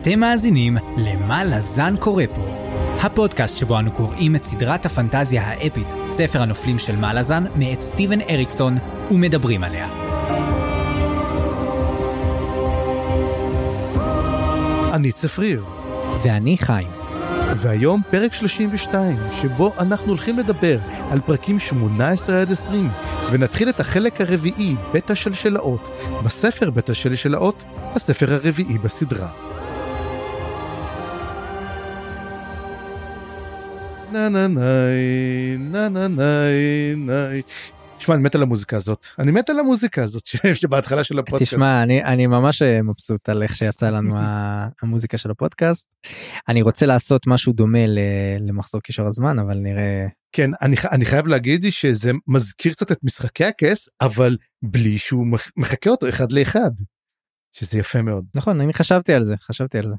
אתם מאזינים ל"מה לזן קורא פה", הפודקאסט שבו אנו קוראים את סדרת הפנטזיה האפית, ספר הנופלים של מה לזן, מאת סטיבן אריקסון, ומדברים עליה. אני צפריר, ואני חיים. והיום פרק 32, שבו אנחנו הולכים לדבר על פרקים 18 עד 20, ונתחיל את החלק הרביעי, בית השלשלאות, בספר בית השלשלאות, הספר הרביעי בסדרה. נה נה נה נה ניי ניי. תשמע, אני מת על המוזיקה הזאת. אני מת על המוזיקה הזאת שבהתחלה של הפודקאסט. תשמע, אני, אני ממש מבסוט על איך שיצא לנו המוזיקה של הפודקאסט. אני רוצה לעשות משהו דומה למחזור קישור הזמן, אבל נראה... כן, אני, אני חייב להגיד שזה מזכיר קצת את משחקי הכס, אבל בלי שהוא מח- מחקה אותו אחד לאחד. שזה יפה מאוד. נכון, אני חשבתי על זה, חשבתי על זה.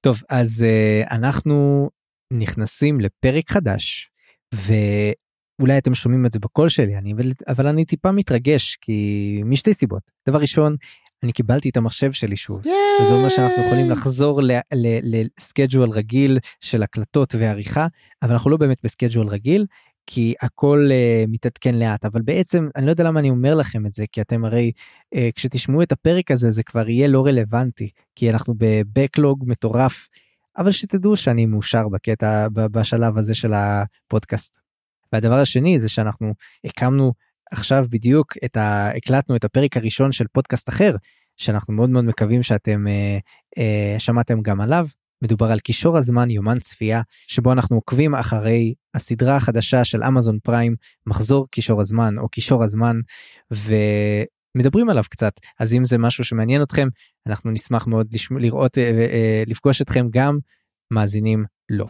טוב, אז אנחנו נכנסים לפרק חדש, ואולי אתם שומעים את זה בקול שלי, אני, אבל, אבל אני טיפה מתרגש, כי משתי סיבות. דבר ראשון, אני קיבלתי את המחשב שלי שוב. וזה אומר שאנחנו יכולים לחזור לסקייג'ואל רגיל של הקלטות ועריכה, אבל אנחנו לא באמת בסקייג'ואל רגיל, כי הכל uh, מתעדכן לאט, אבל בעצם אני לא יודע למה אני אומר לכם את זה, כי אתם הרי uh, כשתשמעו את הפרק הזה זה כבר יהיה לא רלוונטי, כי אנחנו בבקלוג מטורף, אבל שתדעו שאני מאושר בקטע, בשלב הזה של הפודקאסט. והדבר השני זה שאנחנו הקמנו עכשיו בדיוק את ה... הקלטנו את הפרק הראשון של פודקאסט אחר, שאנחנו מאוד מאוד מקווים שאתם uh, uh, שמעתם גם עליו. מדובר על קישור הזמן יומן צפייה שבו אנחנו עוקבים אחרי הסדרה החדשה של אמזון פריים מחזור קישור הזמן או קישור הזמן ומדברים עליו קצת אז אם זה משהו שמעניין אתכם אנחנו נשמח מאוד לשמ... לראות אה, אה, לפגוש אתכם גם מאזינים לא.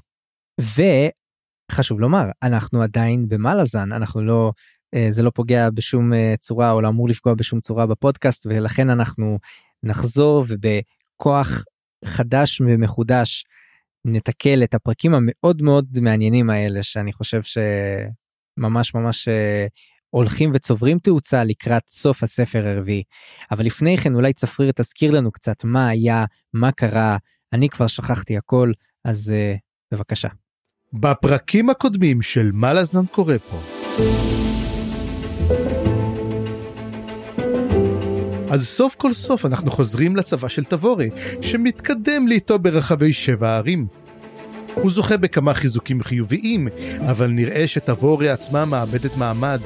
וחשוב לומר אנחנו עדיין במלאזן אנחנו לא אה, זה לא פוגע בשום אה, צורה או לא אמור לפגוע בשום צורה בפודקאסט ולכן אנחנו נחזור ובכוח חדש ומחודש נתקל את הפרקים המאוד מאוד מעניינים האלה שאני חושב שממש ממש אה, הולכים וצוברים תאוצה לקראת סוף הספר הרביעי. אבל לפני כן אולי צפריר תזכיר לנו קצת מה היה, מה קרה, אני כבר שכחתי הכל, אז uh, בבקשה. בפרקים הקודמים של מה לזן קורא פה. אז סוף כל סוף אנחנו חוזרים לצבא של תבורי, שמתקדם לאיתו ברחבי שבע הערים. הוא זוכה בכמה חיזוקים חיוביים, אבל נראה שתבורי עצמה מאבדת מעמד.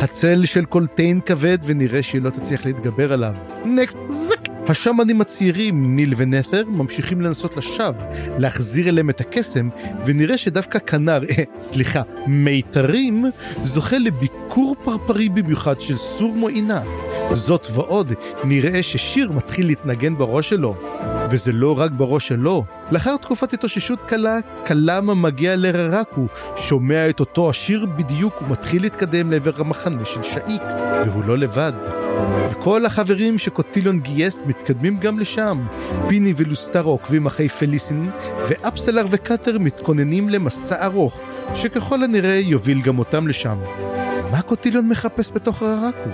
הצל של קולטיין כבד ונראה שהיא לא תצליח להתגבר עליו. נקסט זק! השמנים הצעירים, ניל ונת'ר, ממשיכים לנסות לשווא, להחזיר אליהם את הקסם, ונראה שדווקא כנר, אה, סליחה, מיתרים, זוכה לביקור פרפרי במיוחד של סורמו עינף. זאת ועוד, נראה ששיר מתחיל להתנגן בראש שלו. וזה לא רק בראש שלו. לאחר תקופת התאוששות קלה, קלאמה מגיע לררקו, שומע את אותו השיר בדיוק ומתחיל להתקדם לעבר המחנה של שאיק, והוא לא לבד. וכל החברים שקוטיליון גייס מתקדמים גם לשם. פיני ולוסטרה עוקבים אחרי פליסין, ואפסלר וקאטר מתכוננים למסע ארוך, שככל הנראה יוביל גם אותם לשם. מה קוטיליון מחפש בתוך ררקו?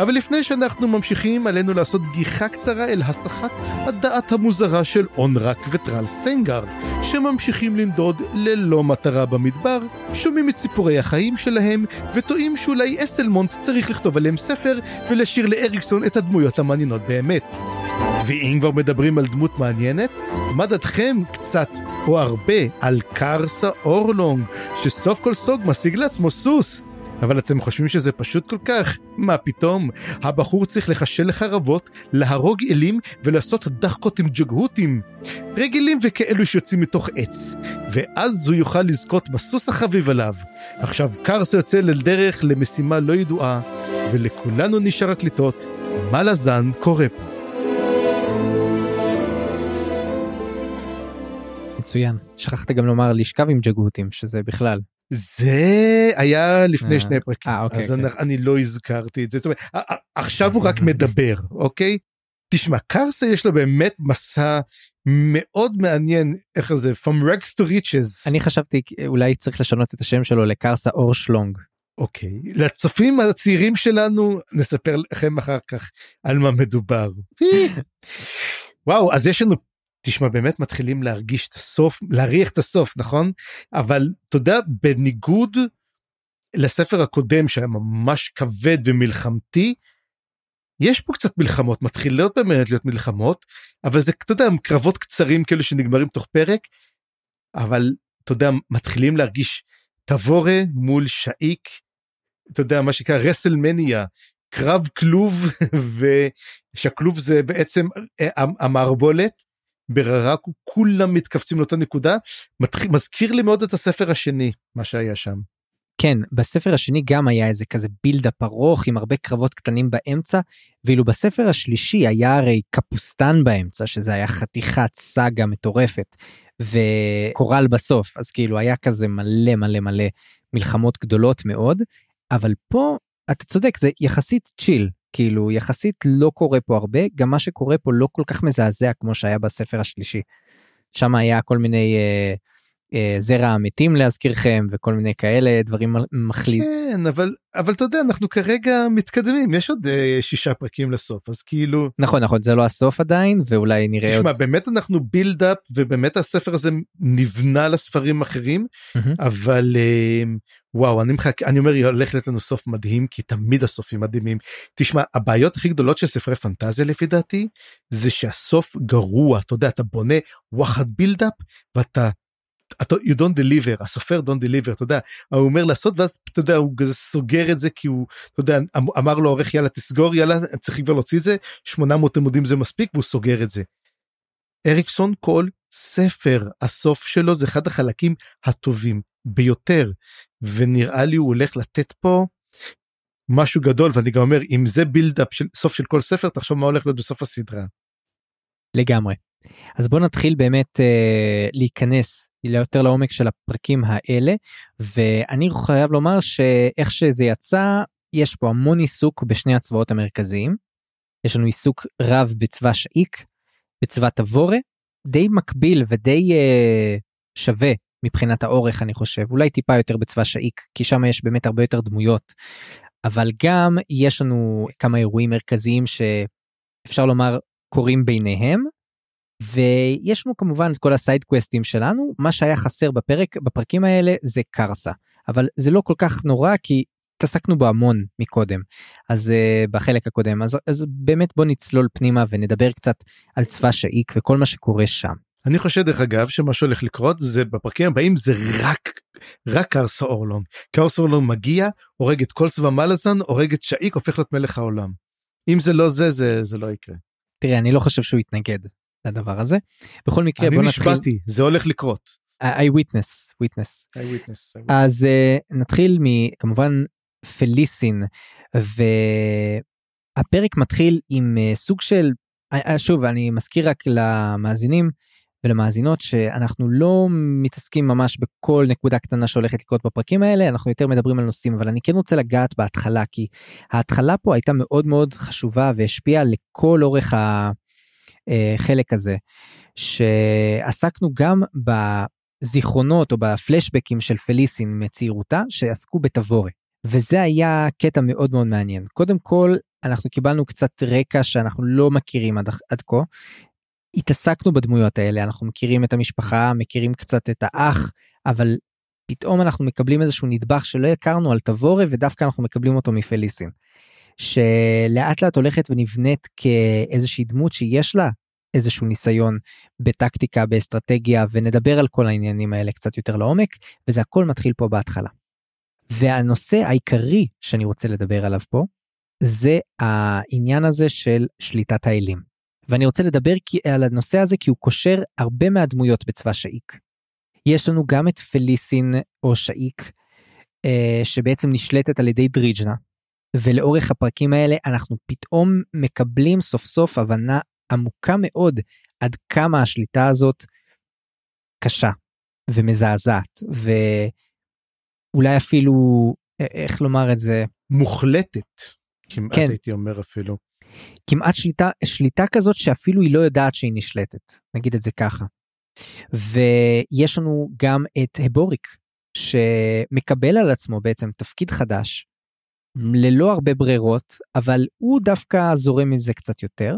אבל לפני שאנחנו ממשיכים, עלינו לעשות גיחה קצרה אל הסחת הדעת המוזרה של אונרק וטרל סנגר, שממשיכים לנדוד ללא מטרה במדבר, שומעים את סיפורי החיים שלהם, וטועים שאולי אסלמונט צריך לכתוב עליהם ספר, ולשיר לאריקסון את הדמויות המעניינות באמת. ואם כבר מדברים על דמות מעניינת, מה דעתכם קצת או הרבה על קרסה אורלונג, שסוף כל סוג משיג לעצמו סוס? אבל אתם חושבים שזה פשוט כל כך? מה פתאום? הבחור צריך לחשל לחרבות, להרוג אלים ולעשות דחקות עם ג'גהותים. רגילים וכאלו שיוצאים מתוך עץ. ואז הוא יוכל לזכות בסוס החביב עליו. עכשיו קרסה יוצא לדרך למשימה לא ידועה, ולכולנו נשאר רק לטעות, מה לזן קורה פה? מצוין. שכחת גם לומר לשכב עם ג'גהותים, שזה בכלל. זה היה לפני אה, שני פרקים, אה, אוקיי, אז אוקיי. אני, לא הזכרתי את זה, זאת אומרת, עכשיו הוא רק מדבר, אוקיי? תשמע, קרסה יש לו באמת מסע מאוד מעניין, איך זה, From Rex to Riches. אני חשבתי אולי צריך לשנות את השם שלו לקרסה אור שלונג. אוקיי, לצופים הצעירים שלנו נספר לכם אחר כך על מה מדובר. וואו, אז יש לנו, תשמע, באמת מתחילים להרגיש את הסוף, להריח את הסוף, נכון? אבל אתה יודע, בניגוד לספר הקודם שהיה ממש כבד ומלחמתי, יש פה קצת מלחמות, מתחילות באמת להיות מלחמות, אבל זה, אתה יודע, קרבות קצרים כאלה שנגמרים תוך פרק, אבל אתה יודע, מתחילים להרגיש טבורה מול שאיק, אתה יודע, מה שנקרא WrestleMania, קרב כלוב, ושהכלוב זה בעצם אה, המערבולת, ברראקו כולם מתכווצים לאותה נקודה, מתחיל, מזכיר לי מאוד את הספר השני, מה שהיה שם. כן, בספר השני גם היה איזה כזה build-up ארוך עם הרבה קרבות קטנים באמצע, ואילו בספר השלישי היה הרי קפוסטן באמצע, שזה היה חתיכת סאגה מטורפת, וקורל בסוף, אז כאילו היה כזה מלא מלא מלא מלחמות גדולות מאוד, אבל פה אתה צודק, זה יחסית צ'יל, כאילו יחסית לא קורה פה הרבה, גם מה שקורה פה לא כל כך מזעזע כמו שהיה בספר השלישי. שם היה כל מיני... אה, זרע המתים להזכירכם וכל מיני כאלה דברים מחליט. כן אבל אבל אתה יודע אנחנו כרגע מתקדמים יש עוד אה, שישה פרקים לסוף אז כאילו נכון נכון זה לא הסוף עדיין ואולי נראה תשמע, עוד. באמת אנחנו בילד אפ ובאמת הספר הזה נבנה לספרים אחרים mm-hmm. אבל אה, וואו אני מחכה אני אומר הולך להיות לנו סוף מדהים כי תמיד הסופים מדהימים תשמע הבעיות הכי גדולות של ספרי פנטזיה לפי דעתי זה שהסוף גרוע אתה יודע אתה בונה וואחד בילדאפ ואתה אתה you don't deliver הסופר don't deliver אתה יודע הוא אומר לעשות ואז אתה יודע הוא סוגר את זה כי הוא אתה יודע אמ, אמר לו עורך יאללה תסגור יאללה צריכים כבר להוציא את זה 800 עמודים זה מספיק והוא סוגר את זה. אריקסון כל ספר הסוף שלו זה אחד החלקים הטובים ביותר ונראה לי הוא הולך לתת פה משהו גדול ואני גם אומר אם זה בילדאפ של סוף של כל ספר תחשוב מה הולך להיות בסוף הסדרה. לגמרי. אז בוא נתחיל באמת אה, להיכנס יותר לעומק של הפרקים האלה ואני חייב לומר שאיך שזה יצא יש פה המון עיסוק בשני הצבאות המרכזיים. יש לנו עיסוק רב בצבא שאיק, בצבא תבורה, די מקביל ודי אה, שווה מבחינת האורך אני חושב, אולי טיפה יותר בצבא שאיק, כי שם יש באמת הרבה יותר דמויות. אבל גם יש לנו כמה אירועים מרכזיים שאפשר לומר קורים ביניהם, ויש לנו כמובן את כל הסייד קווסטים שלנו, מה שהיה חסר בפרק, בפרקים האלה זה קרסה, אבל זה לא כל כך נורא כי התעסקנו בו המון מקודם, אז uh, בחלק הקודם, אז, אז באמת בוא נצלול פנימה ונדבר קצת על צבא שאיק וכל מה שקורה שם. אני חושב דרך אגב שמה שהולך לקרות זה בפרקים הבאים זה רק רק קרסה אורלון. קרסה אורלון מגיע הורג את כל צבא מלאזן הורג את שאיק הופך להיות מלך העולם. אם זה לא זה זה זה לא יקרה. תראה אני לא חושב שהוא יתנגד לדבר הזה. בכל מקרה בוא נתחיל. אני נשבעתי, זה הולך לקרות. I witness, witness. I witness. אז uh, נתחיל מכמובן פליסין והפרק מתחיל עם uh, סוג של uh, שוב אני מזכיר רק למאזינים ולמאזינות שאנחנו לא מתעסקים ממש בכל נקודה קטנה שהולכת לקרות בפרקים האלה אנחנו יותר מדברים על נושאים אבל אני כן רוצה לגעת בהתחלה כי ההתחלה פה הייתה מאוד מאוד חשובה והשפיעה לכל אורך ה... החלק אה, הזה, שעסקנו גם בזיכרונות או בפלשבקים של פליסין מצעירותה שעסקו בתבורה. וזה היה קטע מאוד מאוד מעניין. קודם כל, אנחנו קיבלנו קצת רקע שאנחנו לא מכירים עד, עד כה. התעסקנו בדמויות האלה, אנחנו מכירים את המשפחה, מכירים קצת את האח, אבל פתאום אנחנו מקבלים איזשהו נדבך שלא הכרנו על תבורה ודווקא אנחנו מקבלים אותו מפליסין. שלאט לאט הולכת ונבנית כאיזושהי דמות שיש לה איזשהו ניסיון בטקטיקה, באסטרטגיה, ונדבר על כל העניינים האלה קצת יותר לעומק, וזה הכל מתחיל פה בהתחלה. והנושא העיקרי שאני רוצה לדבר עליו פה, זה העניין הזה של שליטת האלים. ואני רוצה לדבר על הנושא הזה כי הוא קושר הרבה מהדמויות בצבא שאיק. יש לנו גם את פליסין או שאיק, אה, שבעצם נשלטת על ידי דריג'נה, ולאורך הפרקים האלה אנחנו פתאום מקבלים סוף סוף הבנה עמוקה מאוד עד כמה השליטה הזאת קשה ומזעזעת ואולי אפילו איך לומר את זה מוחלטת כמעט כן. הייתי אומר אפילו. כמעט שליטה שליטה כזאת שאפילו היא לא יודעת שהיא נשלטת נגיד את זה ככה. ויש לנו גם את הבוריק שמקבל על עצמו בעצם תפקיד חדש, ללא הרבה ברירות, אבל הוא דווקא זורם עם זה קצת יותר.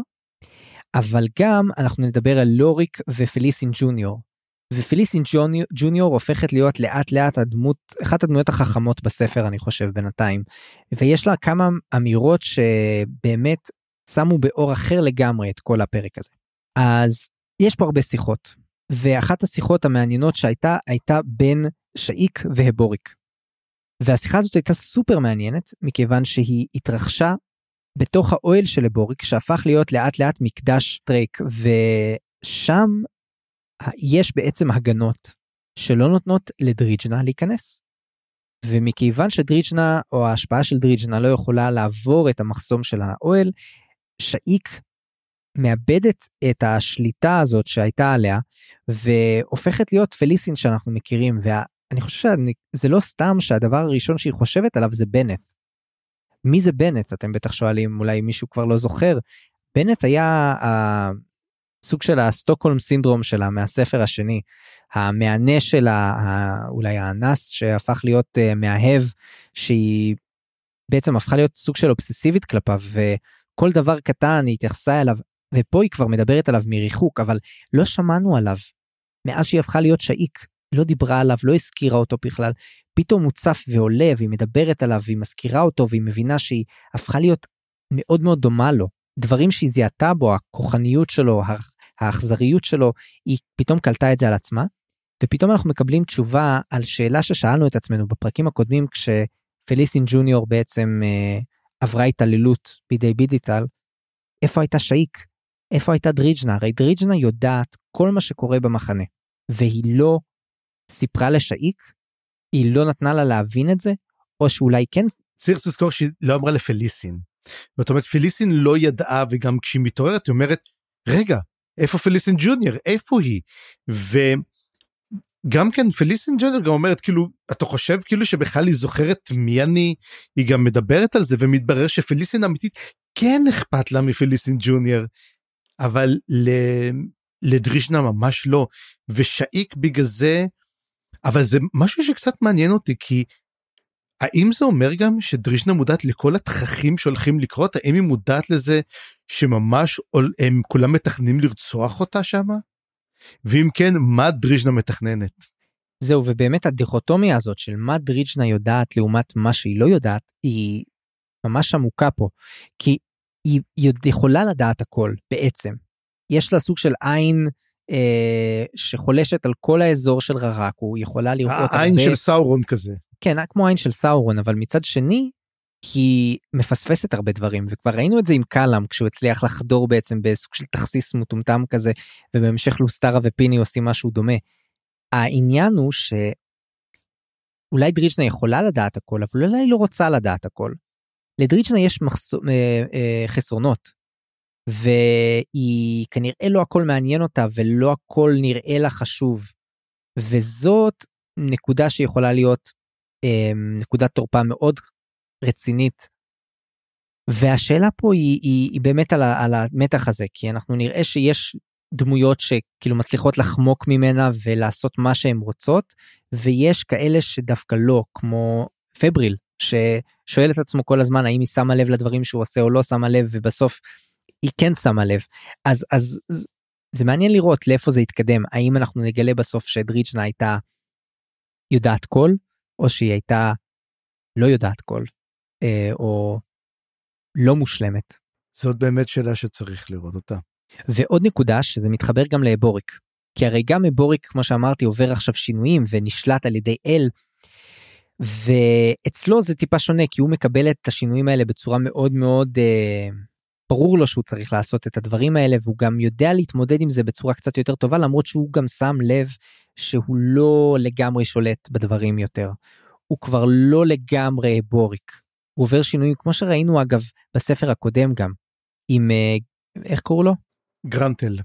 אבל גם אנחנו נדבר על לוריק ופליסין ג'וניור. ופליסין ג'וניור הופכת להיות לאט לאט הדמות, אחת הדמויות החכמות בספר אני חושב בינתיים. ויש לה כמה אמירות שבאמת שמו באור אחר לגמרי את כל הפרק הזה. אז יש פה הרבה שיחות, ואחת השיחות המעניינות שהייתה הייתה בין שאיק והבוריק. והשיחה הזאת הייתה סופר מעניינת מכיוון שהיא התרחשה בתוך האוהל של הבוריק שהפך להיות לאט לאט מקדש טרייק ושם יש בעצם הגנות שלא נותנות לדריג'נה להיכנס. ומכיוון שדריג'נה או ההשפעה של דריג'נה לא יכולה לעבור את המחסום של האוהל, שאיק מאבדת את השליטה הזאת שהייתה עליה והופכת להיות פליסין שאנחנו מכירים ואני חושב שזה לא סתם שהדבר הראשון שהיא חושבת עליו זה בנט. מי זה בנט אתם בטח שואלים אולי מישהו כבר לא זוכר. בנט היה הסוג של הסטוקהולם סינדרום שלה מהספר השני המענה שלה אולי האנס שהפך להיות uh, מאהב שהיא בעצם הפכה להיות סוג של אובססיבית כלפיו וכל דבר קטן היא התייחסה אליו ופה היא כבר מדברת עליו מריחוק, אבל לא שמענו עליו. מאז שהיא הפכה להיות שאיק, לא דיברה עליו, לא הזכירה אותו בכלל. פתאום הוא צף ועולה והיא מדברת עליו והיא מזכירה אותו והיא מבינה שהיא הפכה להיות מאוד מאוד דומה לו. דברים שהיא זיהתה בו, הכוחניות שלו, האכזריות שלו, היא פתאום קלטה את זה על עצמה. ופתאום אנחנו מקבלים תשובה על שאלה ששאלנו את עצמנו בפרקים הקודמים כשפליסין ג'וניור בעצם אה, עברה התעללות בידי בידיטל, איפה הייתה שאיק? איפה הייתה דריג'נה? הרי דריג'נה יודעת כל מה שקורה במחנה, והיא לא סיפרה לשאיק, היא לא נתנה לה להבין את זה, או שאולי כן... צריך לזכור שהיא לא אמרה לפליסין. זאת אומרת, פליסין לא ידעה, וגם כשהיא מתעוררת היא אומרת, רגע, איפה פליסין ג'וניור? איפה היא? וגם כן פליסין ג'וניור גם אומרת כאילו אתה חושב כאילו שבכלל היא זוכרת מי אני היא גם מדברת על זה ומתברר שפליסין אמיתית כן אכפת לה מפליסין ג'וניור אבל לדרישנה ממש לא ושאיק בגלל זה אבל זה משהו שקצת מעניין אותי כי האם זה אומר גם שדרישנה מודעת לכל התככים שהולכים לקרות האם היא מודעת לזה שממש הם כולם מתכננים לרצוח אותה שמה? ואם כן מה דרישנה מתכננת? זהו ובאמת הדיכוטומיה הזאת של מה דריג'נה יודעת לעומת מה שהיא לא יודעת היא ממש עמוקה פה כי היא יכולה לדעת הכל בעצם. יש לה סוג של עין שחולשת על כל האזור של ררקו, יכולה לראות הרבה... העין של סאורון כזה. כן, כמו עין של סאורון, אבל מצד שני, היא מפספסת הרבה דברים, וכבר ראינו את זה עם קלאם, כשהוא הצליח לחדור בעצם בסוג של תכסיס מטומטם כזה, ובהמשך לוסטרה ופיני עושים משהו דומה. העניין הוא שאולי דריג'נה יכולה לדעת הכל, אבל אולי היא לא רוצה לדעת הכל. לדריצ'נה יש מחסו, אה, אה, חסרונות והיא כנראה לא הכל מעניין אותה ולא הכל נראה לה חשוב. וזאת נקודה שיכולה להיות אה, נקודת תורפה מאוד רצינית. והשאלה פה היא, היא, היא באמת על, ה, על המתח הזה כי אנחנו נראה שיש דמויות שכאילו מצליחות לחמוק ממנה ולעשות מה שהן רוצות ויש כאלה שדווקא לא כמו פבריל ששואל את עצמו כל הזמן האם היא שמה לב לדברים שהוא עושה או לא שמה לב ובסוף היא כן שמה לב אז אז זה מעניין לראות לאיפה זה יתקדם האם אנחנו נגלה בסוף שדריצ'נה הייתה יודעת כל או שהיא הייתה לא יודעת כל אה, או לא מושלמת. זאת באמת שאלה שצריך לראות אותה. ועוד נקודה שזה מתחבר גם לאבוריק כי הרי גם אבוריק כמו שאמרתי עובר עכשיו שינויים ונשלט על ידי אל ואצלו זה טיפה שונה כי הוא מקבל את השינויים האלה בצורה מאוד מאוד אה, ברור לו שהוא צריך לעשות את הדברים האלה והוא גם יודע להתמודד עם זה בצורה קצת יותר טובה למרות שהוא גם שם לב שהוא לא לגמרי שולט בדברים יותר. הוא כבר לא לגמרי בוריק. הוא עובר שינויים כמו שראינו אגב בספר הקודם גם עם אה, איך קראו לו? גרנטל.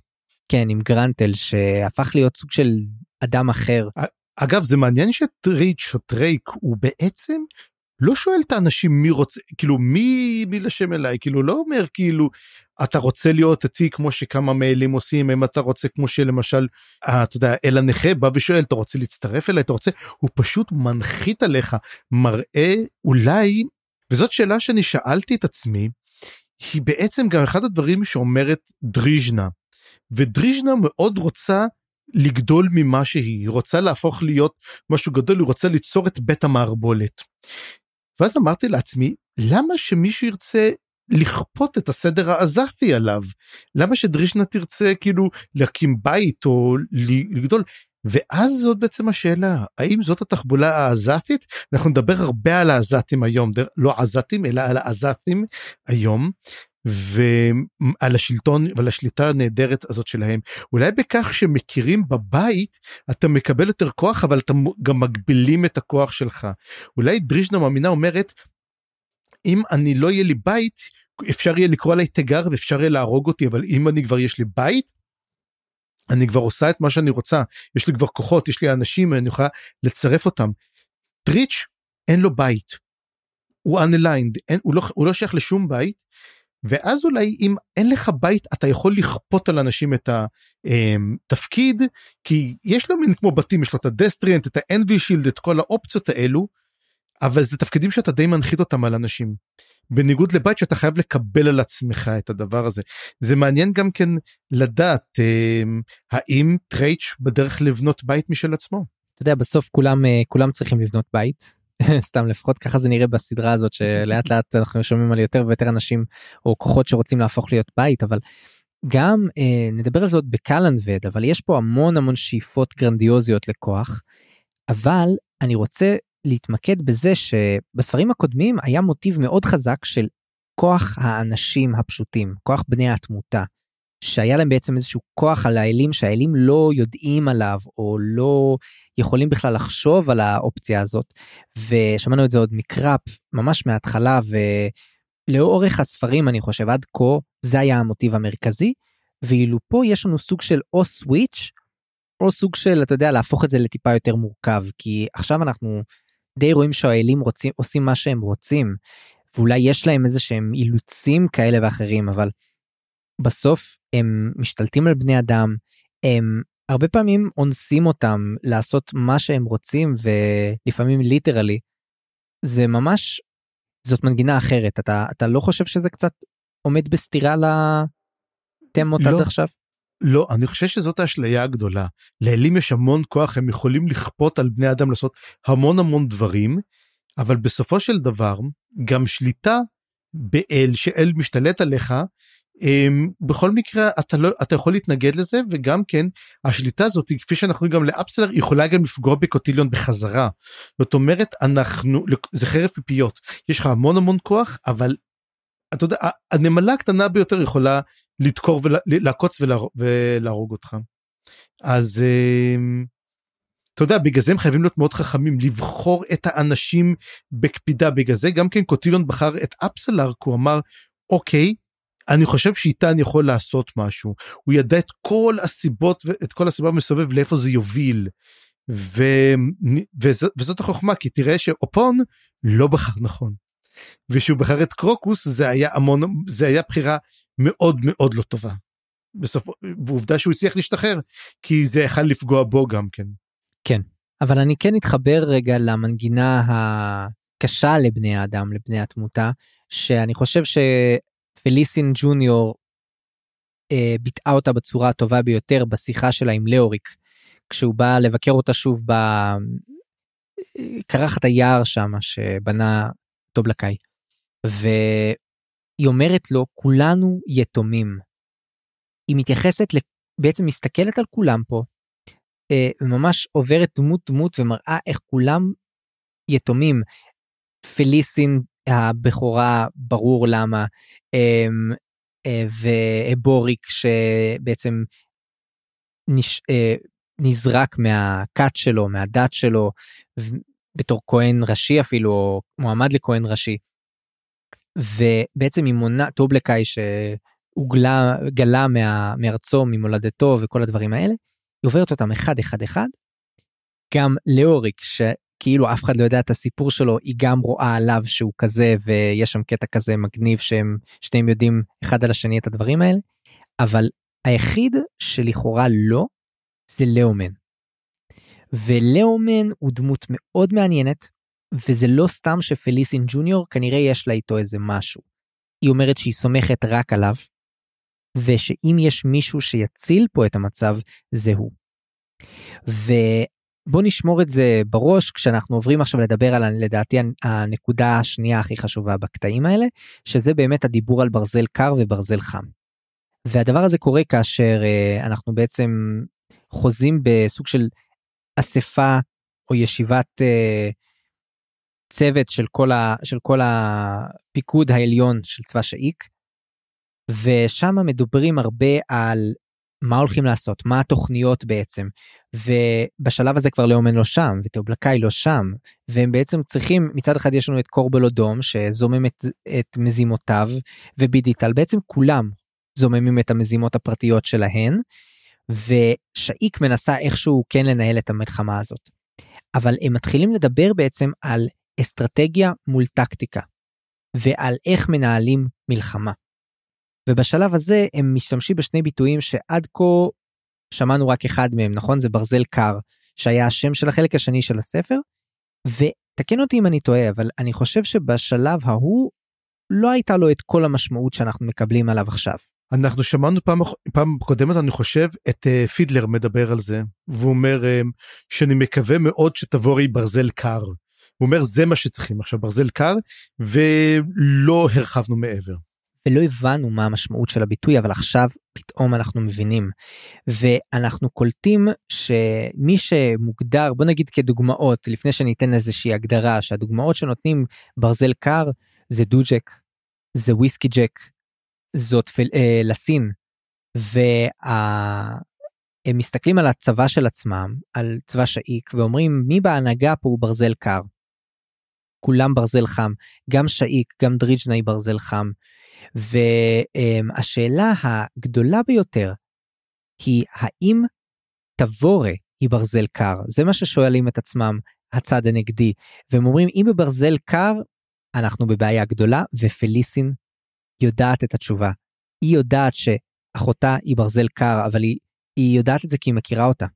כן עם גרנטל שהפך להיות סוג של אדם אחר. אגב זה מעניין שטריץ' או טרייק הוא בעצם לא שואל את האנשים מי רוצה, כאילו מי, מי לשם אליי, כאילו לא אומר כאילו אתה רוצה להיות איתי כמו שכמה מהאלים עושים, אם אתה רוצה כמו שלמשל, אה, אתה יודע, אל הנכה בא ושואל, אתה רוצה להצטרף אליי, אתה רוצה, הוא פשוט מנחית עליך, מראה אולי, וזאת שאלה שאני שאלתי את עצמי, היא בעצם גם אחד הדברים שאומרת דריז'נה, ודריז'נה מאוד רוצה לגדול ממה שהיא, היא רוצה להפוך להיות משהו גדול, היא רוצה ליצור את בית המערבולת. ואז אמרתי לעצמי, למה שמישהו ירצה לכפות את הסדר העזפי עליו? למה שדרישנה תרצה כאילו להקים בית או לגדול? ואז זאת בעצם השאלה, האם זאת התחבולה העזתית? אנחנו נדבר הרבה על העזתים היום, לא עזתים אלא על העזתים היום, ועל השלטון ועל השליטה הנהדרת הזאת שלהם. אולי בכך שמכירים בבית, אתה מקבל יותר כוח, אבל אתה גם מגבילים את הכוח שלך. אולי דריז'נה מאמינה אומרת, אם אני לא יהיה לי בית, אפשר יהיה לקרוא עליי תיגר ואפשר יהיה להרוג אותי, אבל אם אני כבר יש לי בית, אני כבר עושה את מה שאני רוצה, יש לי כבר כוחות, יש לי אנשים, אני יכולה לצרף אותם. טריץ' אין לו בית. הוא unaligned, אין, הוא, לא, הוא לא שייך לשום בית, ואז אולי אם אין לך בית אתה יכול לכפות על אנשים את התפקיד כי יש לו מין כמו בתים יש לו את הדסטריאנט את האנבי שילד את כל האופציות האלו אבל זה תפקידים שאתה די מנחית אותם על אנשים. בניגוד לבית שאתה חייב לקבל על עצמך את הדבר הזה. זה מעניין גם כן לדעת אה, האם טרייץ' בדרך לבנות בית משל עצמו. אתה יודע בסוף כולם אה, כולם צריכים לבנות בית סתם לפחות ככה זה נראה בסדרה הזאת שלאט לאט אנחנו שומעים על יותר ויותר אנשים או כוחות שרוצים להפוך להיות בית אבל גם אה, נדבר על זה עוד בקלנבד אבל יש פה המון המון שאיפות גרנדיוזיות לכוח אבל אני רוצה להתמקד בזה שבספרים הקודמים היה מוטיב מאוד חזק של כוח האנשים הפשוטים כוח בני התמותה שהיה להם בעצם איזשהו כוח על האלים שהאלים לא יודעים עליו או לא יכולים בכלל לחשוב על האופציה הזאת. ושמענו את זה עוד מקראפ ממש מההתחלה ולאורך הספרים אני חושב עד כה זה היה המוטיב המרכזי. ואילו פה יש לנו סוג של או סוויץ' או סוג של אתה יודע להפוך את זה לטיפה יותר מורכב. כי עכשיו אנחנו די רואים שהאלים רוצים עושים מה שהם רוצים. ואולי יש להם איזה שהם אילוצים כאלה ואחרים אבל בסוף הם משתלטים על בני אדם, הם הרבה פעמים אונסים אותם לעשות מה שהם רוצים ולפעמים ליטרלי. זה ממש, זאת מנגינה אחרת, אתה, אתה לא חושב שזה קצת עומד בסתירה לתמות לא. עד עכשיו? לא, אני חושב שזאת האשליה הגדולה. לאלים יש המון כוח, הם יכולים לכפות על בני אדם לעשות המון המון דברים, אבל בסופו של דבר, גם שליטה באל, שאל משתלט עליך, בכל מקרה אתה לא אתה יכול להתנגד לזה וגם כן השליטה הזאת כפי שאנחנו רואים גם לאפסלר יכולה גם לפגוע בקוטיליון בחזרה. זאת אומרת אנחנו זה חרב פיפיות יש לך המון המון כוח אבל אתה יודע הנמלה הקטנה ביותר יכולה לדקור ולעקוץ ולהרוג אותך. אז um, אתה יודע בגלל זה הם חייבים להיות מאוד חכמים לבחור את האנשים בקפידה בגלל זה גם כן קוטיליון בחר את אפסלר כי הוא אמר אוקיי אני חושב שאיתן יכול לעשות משהו הוא ידע את כל הסיבות ואת כל הסיבה מסובב לאיפה זה יוביל. ו... וזאת, וזאת החוכמה כי תראה שאופון לא בחר נכון. ושהוא בחר את קרוקוס זה היה המון זה היה בחירה מאוד מאוד לא טובה. בסוף ועובדה שהוא הצליח להשתחרר כי זה יכול לפגוע בו גם כן. כן אבל אני כן אתחבר רגע למנגינה הקשה לבני האדם לבני התמותה שאני חושב ש... פליסין ג'וניור אה, ביטאה אותה בצורה הטובה ביותר בשיחה שלה עם לאוריק כשהוא בא לבקר אותה שוב בקרחת היער שם שבנה טובלקאי והיא אומרת לו כולנו יתומים. היא מתייחסת בעצם מסתכלת על כולם פה אה, ממש עוברת דמות דמות ומראה איך כולם יתומים. פליסין הבכורה ברור למה אמ, אה, ואבוריק שבעצם נש, אה, נזרק מהכת שלו מהדת שלו בתור כהן ראשי אפילו או מועמד לכהן ראשי. ובעצם היא מונה טובלקאי שהוגלה גלה מה, מארצו ממולדתו וכל הדברים האלה היא עוברת אותם אחד אחד אחד. גם לאוריק כאילו אף אחד לא יודע את הסיפור שלו היא גם רואה עליו שהוא כזה ויש שם קטע כזה מגניב שהם שניהם יודעים אחד על השני את הדברים האלה אבל היחיד שלכאורה לא זה לאומן. ולאומן הוא דמות מאוד מעניינת וזה לא סתם שפליסין ג'וניור כנראה יש לה איתו איזה משהו. היא אומרת שהיא סומכת רק עליו ושאם יש מישהו שיציל פה את המצב זה הוא. ובוא נשמור את זה בראש כשאנחנו עוברים עכשיו לדבר על לדעתי הנקודה השנייה הכי חשובה בקטעים האלה שזה באמת הדיבור על ברזל קר וברזל חם. והדבר הזה קורה כאשר uh, אנחנו בעצם חוזים בסוג של אספה או ישיבת uh, צוות של כל, ה, של כל הפיקוד העליון של צבא שאיק ושם מדברים הרבה על מה הולכים לעשות, מה התוכניות בעצם, ובשלב הזה כבר לאומן לא שם, וטובלקאי לא שם, והם בעצם צריכים, מצד אחד יש לנו את קורבלודום שזומם את, את מזימותיו, ובידיטל, בעצם כולם זוממים את המזימות הפרטיות שלהן, ושאיק מנסה איכשהו כן לנהל את המלחמה הזאת. אבל הם מתחילים לדבר בעצם על אסטרטגיה מול טקטיקה, ועל איך מנהלים מלחמה. ובשלב הזה הם משתמשים בשני ביטויים שעד כה שמענו רק אחד מהם, נכון? זה ברזל קר, שהיה השם של החלק השני של הספר. ותקן אותי אם אני טועה, אבל אני חושב שבשלב ההוא לא הייתה לו את כל המשמעות שאנחנו מקבלים עליו עכשיו. אנחנו שמענו פעם, פעם קודמת אני חושב את uh, פידלר מדבר על זה והוא אומר uh, שאני מקווה מאוד שתבורי ברזל קר. הוא אומר זה מה שצריכים עכשיו ברזל קר ולא הרחבנו מעבר. ולא הבנו מה המשמעות של הביטוי אבל עכשיו פתאום אנחנו מבינים. ואנחנו קולטים שמי שמוגדר בוא נגיד כדוגמאות לפני שניתן איזושהי הגדרה שהדוגמאות שנותנים ברזל קר זה דוג'ק זה וויסקי ג'ק זאת פל, אה, לסין. והם מסתכלים על הצבא של עצמם על צבא שאיק ואומרים מי בהנהגה פה הוא ברזל קר. כולם ברזל חם. גם שאיק גם דריג'נה היא ברזל חם והשאלה הגדולה ביותר היא האם תבורה היא ברזל קר? זה מה ששואלים את עצמם הצד הנגדי. והם אומרים אם בברזל קר אנחנו בבעיה גדולה ופליסין יודעת את התשובה. היא יודעת שאחותה היא ברזל קר אבל היא, היא יודעת את זה כי היא מכירה אותה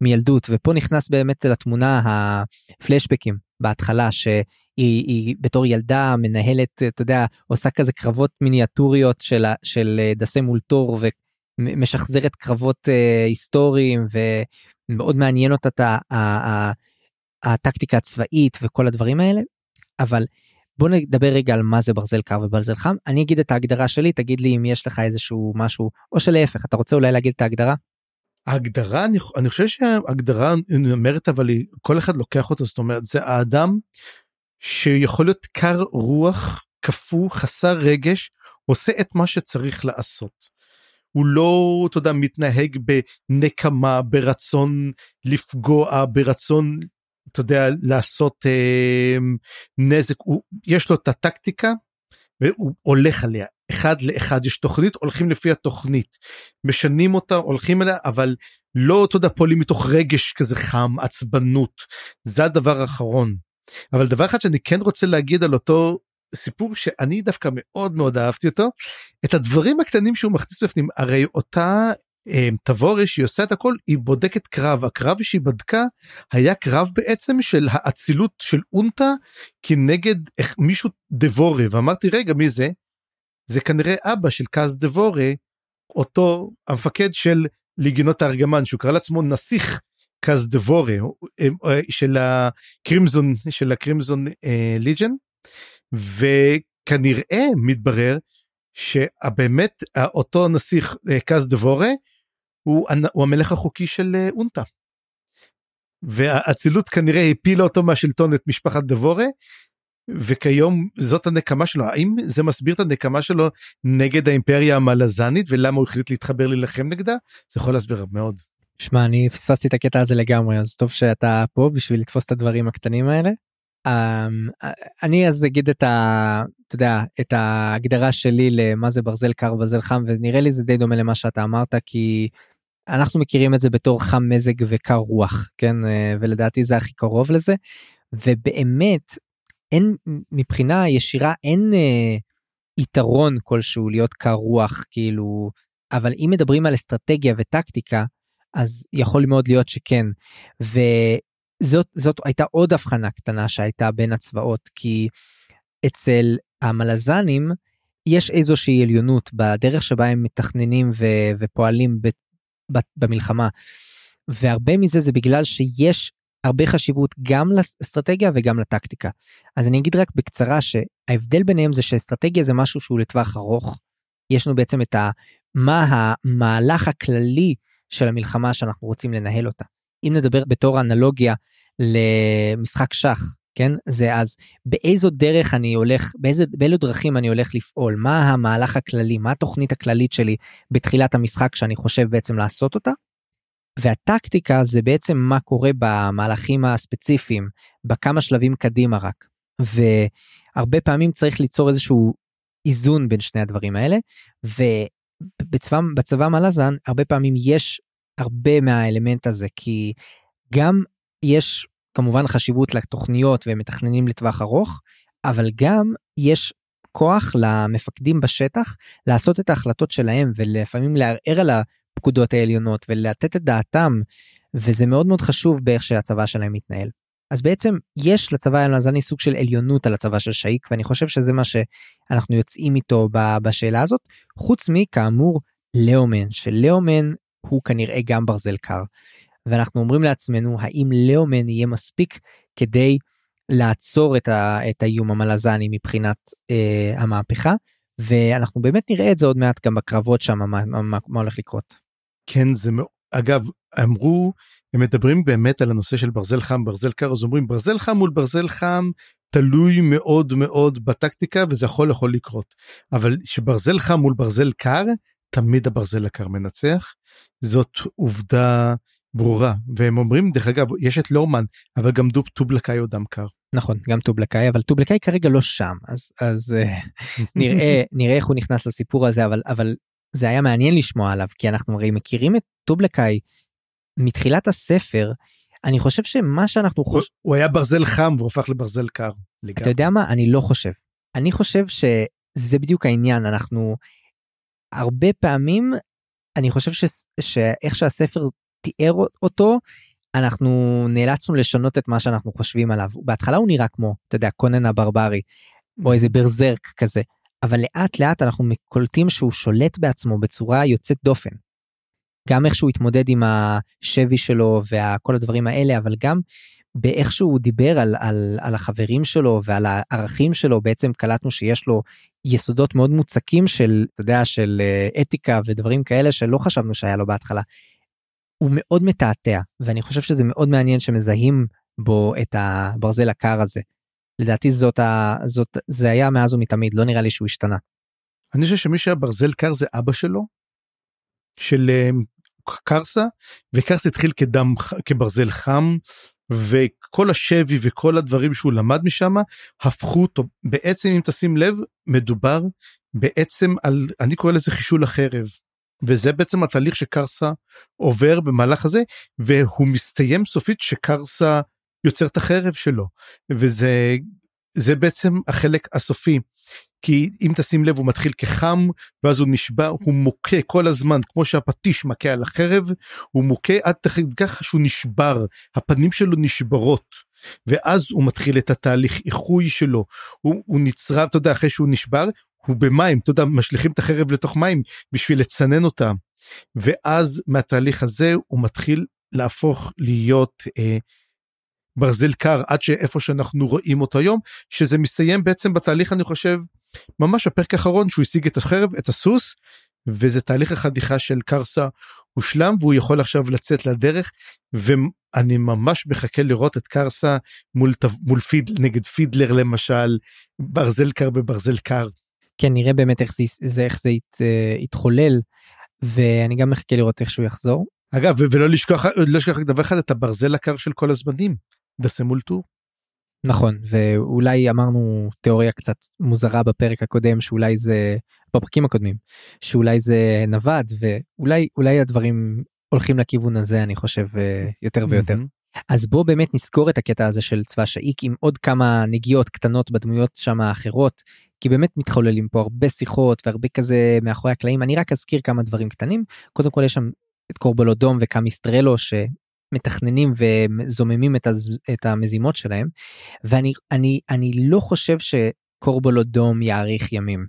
מילדות. ופה נכנס באמת לתמונה הפלשבקים בהתחלה שהיא היא בתור ילדה מנהלת אתה יודע עושה כזה קרבות מיניאטוריות של, של אה, דסה מול תור ומשחזרת קרבות uh, היסטוריים ומאוד מעניין אותה את הטקטיקה הצבאית וכל הדברים האלה אבל בוא נדבר רגע על מה זה ברזל קר וברזל חם אני אגיד את ההגדרה שלי תגיד לי אם יש לך איזשהו משהו או שלהפך אתה רוצה אולי להגיד את ההגדרה. ההגדרה אני, אני חושב שההגדרה אומרת אבל היא, כל אחד לוקח אותה זאת אומרת זה האדם שיכול להיות קר רוח קפוא חסר רגש עושה את מה שצריך לעשות. הוא לא אתה יודע מתנהג בנקמה ברצון לפגוע ברצון אתה יודע לעשות אה, נזק הוא יש לו את הטקטיקה והוא הולך עליה אחד לאחד יש תוכנית הולכים לפי התוכנית משנים אותה הולכים אליה אבל לא אתה יודע פועלים מתוך רגש כזה חם עצבנות זה הדבר האחרון. אבל דבר אחד שאני כן רוצה להגיד על אותו סיפור שאני דווקא מאוד מאוד אהבתי אותו את הדברים הקטנים שהוא מכניס בפנים הרי אותה אה, תבורי שהיא עושה את הכל היא בודקת קרב. הקרב שהיא בדקה היה קרב בעצם של האצילות של אונטה כנגד מישהו דבורי ואמרתי רגע מי זה? זה כנראה אבא של קאז דבורי אותו המפקד של ליגיונות הארגמן שהוא קרא לעצמו נסיך קאז דבורי אה, של הקרימזון של הקרימזון אה, ליג'ן וכנראה מתברר שבאמת אותו נסיך אה, קאז דבורי הוא, הוא המלך החוקי של אה, אונטה. והאצילות כנראה הפילה אותו מהשלטון את משפחת דבורה וכיום זאת הנקמה שלו האם זה מסביר את הנקמה שלו נגד האימפריה המלזנית ולמה הוא החליט להתחבר להילחם נגדה זה יכול להסביר מאוד. שמע אני פספסתי את הקטע הזה לגמרי אז טוב שאתה פה בשביל לתפוס את הדברים הקטנים האלה. Um, אני אז אגיד את ה... אתה יודע את ההגדרה שלי למה זה ברזל קר ברזל חם ונראה לי זה די דומה למה שאתה אמרת כי אנחנו מכירים את זה בתור חם מזג וקר רוח כן אה, ולדעתי זה הכי קרוב לזה ובאמת אין מבחינה ישירה אין אה, יתרון כלשהו להיות קר רוח כאילו אבל אם מדברים על אסטרטגיה וטקטיקה אז יכול מאוד להיות שכן וזאת זאת הייתה עוד הבחנה קטנה שהייתה בין הצבאות כי אצל המלזנים יש איזושהי עליונות בדרך שבה הם מתכננים ו- ופועלים ב- ב- במלחמה. והרבה מזה זה בגלל שיש הרבה חשיבות גם לאסטרטגיה וגם לטקטיקה. אז אני אגיד רק בקצרה שההבדל ביניהם זה שאסטרטגיה זה משהו שהוא לטווח ארוך. יש לנו בעצם את ה... מה המהלך הכללי של המלחמה שאנחנו רוצים לנהל אותה. אם נדבר בתור אנלוגיה למשחק שח, כן? זה אז באיזו דרך אני הולך, באיזה, באילו דרכים אני הולך לפעול, מה המהלך הכללי, מה התוכנית הכללית שלי בתחילת המשחק שאני חושב בעצם לעשות אותה. והטקטיקה זה בעצם מה קורה במהלכים הספציפיים, בכמה שלבים קדימה רק. והרבה פעמים צריך ליצור איזשהו איזון בין שני הדברים האלה, ובצבא מלאזן הרבה פעמים יש הרבה מהאלמנט הזה, כי גם יש כמובן חשיבות לתוכניות ומתכננים לטווח ארוך, אבל גם יש כוח למפקדים בשטח לעשות את ההחלטות שלהם ולפעמים לערער על הפקודות העליונות ולתת את דעתם, וזה מאוד מאוד חשוב באיך שהצבא שלהם מתנהל. אז בעצם יש לצבא האמזני סוג של עליונות על הצבא של שאיק ואני חושב שזה מה שאנחנו יוצאים איתו בשאלה הזאת חוץ מכאמור לאומן שלאומן הוא כנראה גם ברזל קר. ואנחנו אומרים לעצמנו האם לאומן יהיה מספיק כדי לעצור את, ה, את האיום המלזני מבחינת אה, המהפכה ואנחנו באמת נראה את זה עוד מעט גם בקרבות שם מה, מה, מה הולך לקרות. כן זה מאוד אגב אמרו הם מדברים באמת על הנושא של ברזל חם ברזל קר אז אומרים ברזל חם מול ברזל חם תלוי מאוד מאוד בטקטיקה וזה יכול יכול לקרות. אבל שברזל חם מול ברזל קר תמיד הברזל הקר מנצח. זאת עובדה ברורה. והם אומרים דרך אגב יש את לורמן אבל גם דוב טובלקאי הוא דם קר. נכון גם טובלקאי אבל טובלקאי כרגע לא שם. אז אז אה, נראה נראה איך הוא נכנס לסיפור הזה אבל אבל זה היה מעניין לשמוע עליו כי אנחנו הרי מכירים את טובלקאי מתחילת הספר. אני חושב שמה שאנחנו חושבים הוא היה ברזל חם והוא הפך לברזל קר. לגמרי. אתה יודע מה? אני לא חושב. אני חושב שזה בדיוק העניין. אנחנו הרבה פעמים אני חושב ש... שאיך שהספר תיאר אותו אנחנו נאלצנו לשנות את מה שאנחנו חושבים עליו. בהתחלה הוא נראה כמו אתה יודע קונן הברברי או איזה ברזרק כזה אבל לאט לאט אנחנו קולטים שהוא שולט בעצמו בצורה יוצאת דופן. גם איך שהוא התמודד עם השבי שלו וכל הדברים האלה אבל גם באיך שהוא דיבר על, על, על החברים שלו ועל הערכים שלו בעצם קלטנו שיש לו יסודות מאוד מוצקים של אתה יודע של אה, אתיקה ודברים כאלה שלא חשבנו שהיה לו בהתחלה. הוא מאוד מתעתע ואני חושב שזה מאוד מעניין שמזהים בו את הברזל הקר הזה. לדעתי זאת ה... זאת זה היה מאז ומתמיד לא נראה לי שהוא השתנה. אני חושב שמי שהיה ברזל קר זה אבא שלו של אה, קרסה וקרסה התחיל כדם כברזל חם וכל השבי וכל הדברים שהוא למד משם הפכו אותו בעצם אם תשים לב מדובר בעצם על אני קורא לזה חישול החרב וזה בעצם התהליך שקרסה עובר במהלך הזה והוא מסתיים סופית שקרסה יוצר את החרב שלו וזה זה בעצם החלק הסופי. כי אם תשים לב הוא מתחיל כחם ואז הוא נשבע הוא מוכה כל הזמן כמו שהפטיש מכה על החרב הוא מוכה עד כך שהוא נשבר הפנים שלו נשברות ואז הוא מתחיל את התהליך איחוי שלו הוא, הוא נצרב אתה יודע אחרי שהוא נשבר הוא במים אתה יודע משליכים את החרב לתוך מים בשביל לצנן אותה ואז מהתהליך הזה הוא מתחיל להפוך להיות אה, ברזל קר עד שאיפה שאנחנו רואים אותו היום שזה מסתיים בעצם בתהליך אני חושב ממש בפרק האחרון שהוא השיג את החרב את הסוס וזה תהליך החדיכה של קרסה הושלם והוא יכול עכשיו לצאת לדרך ואני ממש מחכה לראות את קרסה מול, מול פיד נגד פידלר למשל ברזל קר בברזל קר. כן נראה באמת איך זה איך זה ית, uh, יתחולל ואני גם מחכה לראות איך שהוא יחזור. אגב ולא לשכוח לא לשכוח דבר אחד את הברזל הקר של כל הזמנים דסמולטור. נכון ואולי אמרנו תיאוריה קצת מוזרה בפרק הקודם שאולי זה בפרקים הקודמים שאולי זה נווד ואולי אולי הדברים הולכים לכיוון הזה אני חושב אה, יותר ויותר. אז בוא באמת נזכור את הקטע הזה של צבא שאיק עם עוד כמה נגיעות קטנות בדמויות שם האחרות, כי באמת מתחוללים פה הרבה שיחות והרבה כזה מאחורי הקלעים, אני רק אזכיר כמה דברים קטנים, קודם כל יש שם את קורבלודום וקמיסטרלו שמתכננים וזוממים את, הז... את המזימות שלהם, ואני אני, אני לא חושב שקורבלודום יאריך ימים.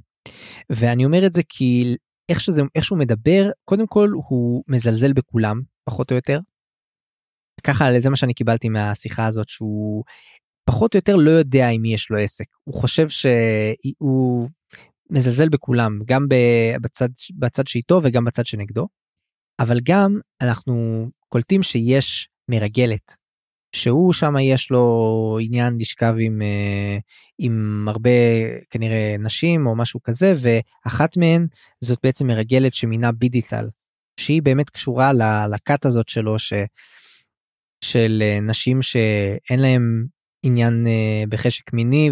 ואני אומר את זה כי איך שזה איך שהוא מדבר קודם כל הוא מזלזל בכולם פחות או יותר. ככה זה מה שאני קיבלתי מהשיחה הזאת שהוא פחות או יותר לא יודע עם מי יש לו עסק הוא חושב שהוא מזלזל בכולם גם בצד בצד שאיתו וגם בצד שנגדו. אבל גם אנחנו קולטים שיש מרגלת שהוא שם יש לו עניין לשכב עם, אה, עם הרבה כנראה נשים או משהו כזה ואחת מהן זאת בעצם מרגלת שמינה בידיטל שהיא באמת קשורה לכת הזאת שלו ש, של אה, נשים שאין להם עניין אה, בחשק מיני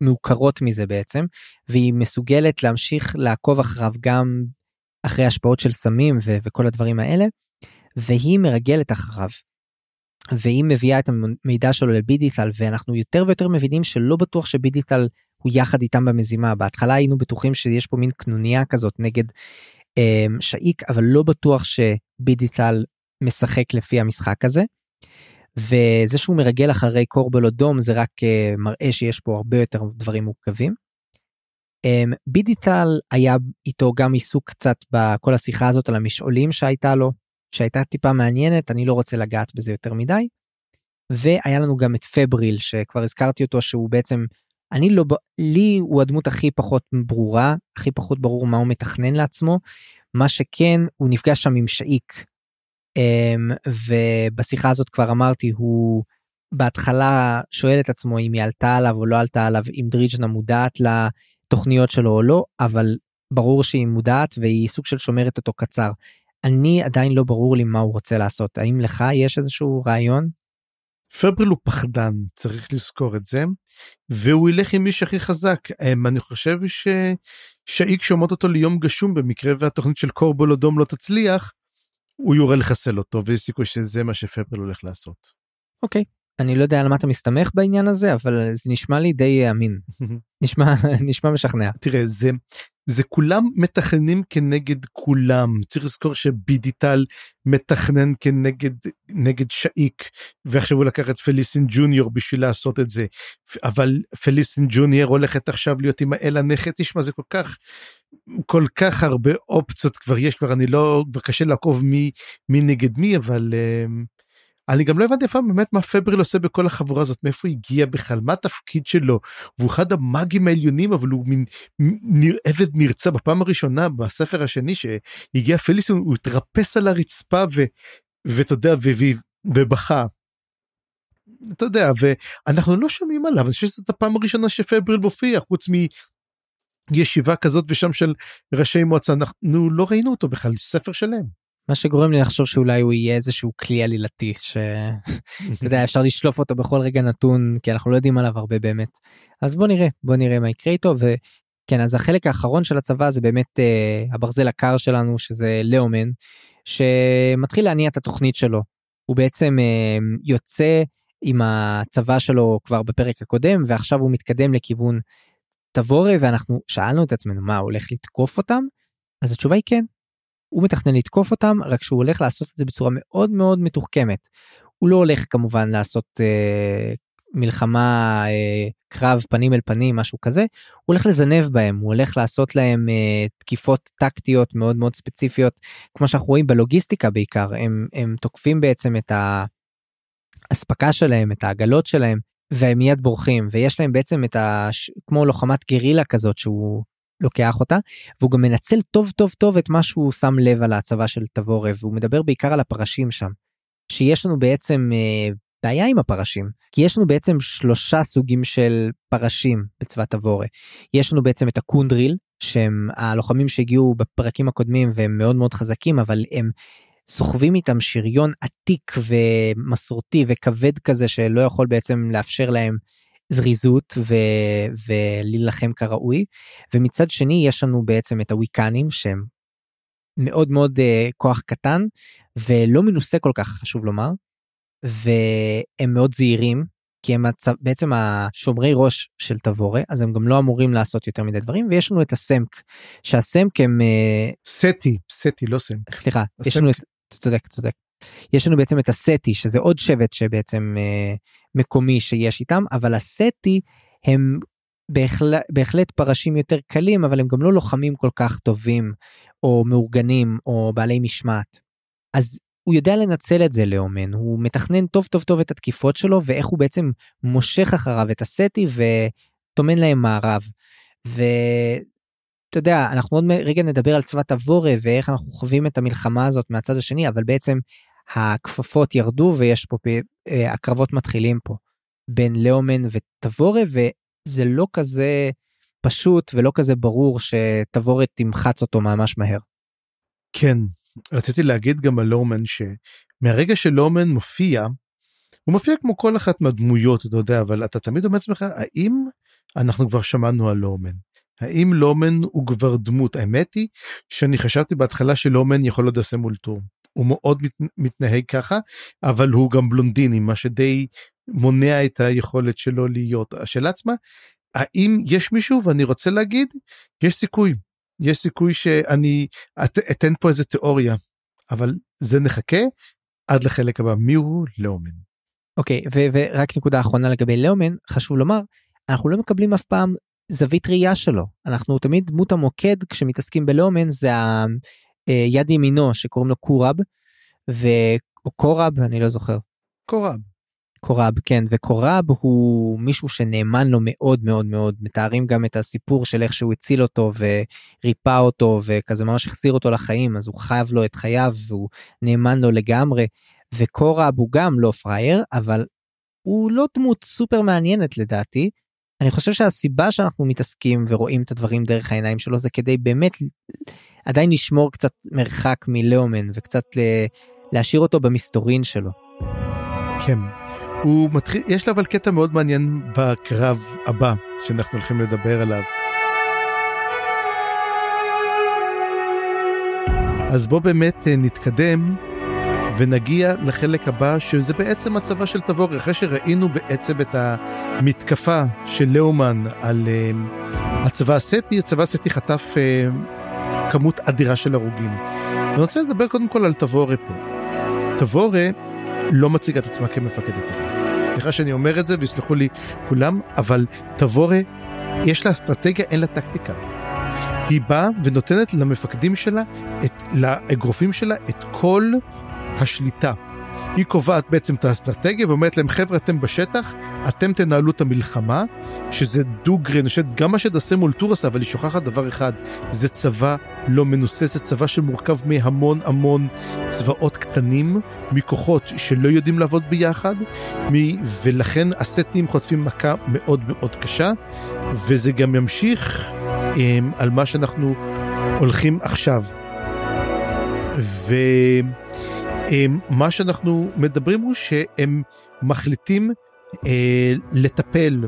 ומעוקרות מזה בעצם והיא מסוגלת להמשיך לעקוב אחריו גם אחרי השפעות של סמים ו- וכל הדברים האלה והיא מרגלת אחריו והיא מביאה את המידע שלו לבידיטל ואנחנו יותר ויותר מבינים שלא בטוח שבידיטל הוא יחד איתם במזימה בהתחלה היינו בטוחים שיש פה מין קנוניה כזאת נגד אה, שאיק אבל לא בטוח שבידיטל משחק לפי המשחק הזה. וזה שהוא מרגל אחרי קורבל או דום זה רק אה, מראה שיש פה הרבה יותר דברים מורכבים. אה, בידיטל היה איתו גם עיסוק קצת בכל השיחה הזאת על המשעולים שהייתה לו שהייתה טיפה מעניינת אני לא רוצה לגעת בזה יותר מדי. והיה לנו גם את פבריל שכבר הזכרתי אותו שהוא בעצם אני לא לי הוא הדמות הכי פחות ברורה הכי פחות ברור מה הוא מתכנן לעצמו מה שכן הוא נפגש שם עם שאיק. אמ, ובשיחה הזאת כבר אמרתי הוא בהתחלה שואל את עצמו אם היא עלתה עליו או לא עלתה עליו אם דריג'נה מודעת לתוכניות שלו או לא אבל ברור שהיא מודעת והיא סוג של שומרת אותו קצר אני עדיין לא ברור לי מה הוא רוצה לעשות האם לך יש איזשהו רעיון. פברל הוא פחדן צריך לזכור את זה והוא ילך עם מי שהכי חזק אמ, אני חושב ששאיק שומעות אותו ליום גשום במקרה והתוכנית של קורבול אדום לא תצליח הוא יורה לחסל אותו ויש סיכוי שזה מה שפברל הולך לעשות. אוקיי okay. אני לא יודע על מה אתה מסתמך בעניין הזה אבל זה נשמע לי די אמין נשמע נשמע משכנע. תראה זה זה כולם מתכננים כנגד כולם. צריך לזכור שבידיטל מתכנן כנגד נגד שאיק ועכשיו הוא לקח את פליסין ג'וניור בשביל לעשות את זה. אבל פליסין ג'וניור הולכת עכשיו להיות עם האל הנכד תשמע זה כל כך כל כך הרבה אופציות כבר יש כבר אני לא כבר קשה לעקוב מי מי נגד מי אבל. Uh, אני גם לא הבנתי פעם באמת מה פבריל עושה בכל החבורה הזאת מאיפה הוא הגיע בכלל מה התפקיד שלו והוא אחד המאגים העליונים אבל הוא מין נר, עבד נרצע בפעם הראשונה בספר השני שהגיע פליסון הוא התרפס על הרצפה ואתה יודע ובכה. אתה יודע ואנחנו לא שומעים עליו אני חושב שזאת הפעם הראשונה שפבריל מופיע חוץ מישיבה כזאת ושם של ראשי מועצה אנחנו לא ראינו אותו בכלל ספר שלם. מה שגורם לי לחשוב שאולי הוא יהיה איזשהו כלי עלילתי שאתה יודע אפשר לשלוף אותו בכל רגע נתון כי אנחנו לא יודעים עליו הרבה באמת. אז בוא נראה בוא נראה מה יקרה איתו וכן אז החלק האחרון של הצבא זה באמת uh, הברזל הקר שלנו שזה לאומן שמתחיל להניע את התוכנית שלו. הוא בעצם uh, יוצא עם הצבא שלו כבר בפרק הקודם ועכשיו הוא מתקדם לכיוון תבורה ואנחנו שאלנו את עצמנו מה הולך לתקוף אותם? אז התשובה היא כן הוא מתכנן לתקוף אותם רק שהוא הולך לעשות את זה בצורה מאוד מאוד מתוחכמת. הוא לא הולך כמובן לעשות אה, מלחמה אה, קרב פנים אל פנים משהו כזה. הוא הולך לזנב בהם הוא הולך לעשות להם אה, תקיפות טקטיות מאוד מאוד ספציפיות. כמו שאנחנו רואים בלוגיסטיקה בעיקר הם, הם תוקפים בעצם את האספקה שלהם את העגלות שלהם והם מיד בורחים. ויש להם בעצם את ה... כמו לוחמת גרילה כזאת שהוא לוקח אותה והוא גם מנצל טוב טוב טוב את מה שהוא שם לב על הצבא של תבורה והוא מדבר בעיקר על הפרשים שם. שיש לנו בעצם אה, בעיה עם הפרשים כי יש לנו בעצם שלושה סוגים של פרשים בצבא תבורה. יש לנו בעצם את הקונדריל שהם הלוחמים שהגיעו בפרקים הקודמים והם מאוד מאוד חזקים אבל הם סוחבים איתם שריון עתיק ומסורתי וכבד כזה שלא יכול בעצם לאפשר להם זריזות ו- ולהילחם כראוי ומצד שני יש לנו בעצם את הוויקנים שהם מאוד מאוד uh, כוח קטן ולא מנוסה כל כך חשוב לומר והם מאוד זהירים, כי הם הצ... בעצם השומרי ראש של תבורה, אז הם גם לא אמורים לעשות יותר מדי דברים, ויש לנו את הסמק, שהסמק הם... אה, סטי, סטי, לא סמק. סליחה, יש לנו את... צודק, צודק. יש לנו בעצם את הסטי, שזה עוד שבט שבעצם אה, מקומי שיש איתם, אבל הסטי הם בהחל... בהחלט פרשים יותר קלים, אבל הם גם לא לוחמים כל כך טובים, או מאורגנים, או בעלי משמעת. אז הוא יודע לנצל את זה לאומן, הוא מתכנן טוב טוב טוב את התקיפות שלו, ואיך הוא בעצם מושך אחריו את הסטי וטומן להם מערב. ואתה יודע, אנחנו עוד רגע נדבר על צבא תבורה ואיך אנחנו חווים את המלחמה הזאת מהצד השני, אבל בעצם הכפפות ירדו ויש פה, אה, הקרבות מתחילים פה בין לאומן ותבורה, זה לא כזה פשוט ולא כזה ברור שתבורת תמחץ אותו ממש מהר. כן, רציתי להגיד גם על לורמן שמהרגע שלורמן מופיע, הוא מופיע כמו כל אחת מהדמויות, אתה יודע, אבל אתה תמיד אומר לעצמך, האם אנחנו כבר שמענו על לורמן? האם לורמן הוא כבר דמות? האמת היא שאני חשבתי בהתחלה שלורמן יכול להיות עשה מול טור. הוא מאוד מת, מתנהג ככה, אבל הוא גם בלונדיני, מה שדי מונע את היכולת שלו להיות. השאלה עצמה, האם יש מישהו, ואני רוצה להגיד, יש סיכוי. יש סיכוי שאני את, אתן פה איזה תיאוריה, אבל זה נחכה עד לחלק הבא. מי הוא לאומן? אוקיי, okay, ורק נקודה אחרונה לגבי לאומן, חשוב לומר, אנחנו לא מקבלים אף פעם זווית ראייה שלו. אנחנו תמיד דמות המוקד כשמתעסקים בלאומן זה היד ימינו שקוראים לו קורב, ו... או קורב, אני לא זוכר. קורב. קוראב כן וקוראב הוא מישהו שנאמן לו מאוד מאוד מאוד מתארים גם את הסיפור של איך שהוא הציל אותו וריפא אותו וכזה ממש החזיר אותו לחיים אז הוא חייב לו את חייו והוא נאמן לו לגמרי וקוראב הוא גם לא פראייר אבל הוא לא דמות סופר מעניינת לדעתי. אני חושב שהסיבה שאנחנו מתעסקים ורואים את הדברים דרך העיניים שלו זה כדי באמת עדיין לשמור קצת מרחק מלאומן וקצת להשאיר אותו במסתורין שלו. כן. הוא מתחיל, יש לו אבל קטע מאוד מעניין בקרב הבא שאנחנו הולכים לדבר עליו. אז בוא באמת אה, נתקדם ונגיע לחלק הבא שזה בעצם הצבא של תבור אחרי שראינו בעצם את המתקפה של לאומן על uh, הצבא הסטי הצבא הסטי חטף uh, כמות אדירה של הרוגים. אני רוצה לדבר קודם כל על תבורה פה. תבורה לא מציג את עצמה כמפקדת טובה. סליחה שאני אומר את זה ויסלחו לי כולם, אבל תבורה, יש לה אסטרטגיה, אין לה טקטיקה. היא באה ונותנת למפקדים שלה, את, לאגרופים שלה, את כל השליטה. היא קובעת בעצם את האסטרטגיה ואומרת להם חבר'ה אתם בשטח אתם תנהלו את המלחמה שזה דוגרי אני גם מה שדסה מול טור עשה אבל היא שוכחת דבר אחד זה צבא לא מנוסה זה צבא שמורכב מהמון המון צבאות קטנים מכוחות שלא יודעים לעבוד ביחד מ... ולכן הסטים חוטפים מכה מאוד מאוד קשה וזה גם ימשיך um, על מה שאנחנו הולכים עכשיו. ו... מה שאנחנו מדברים הוא שהם מחליטים אה, לטפל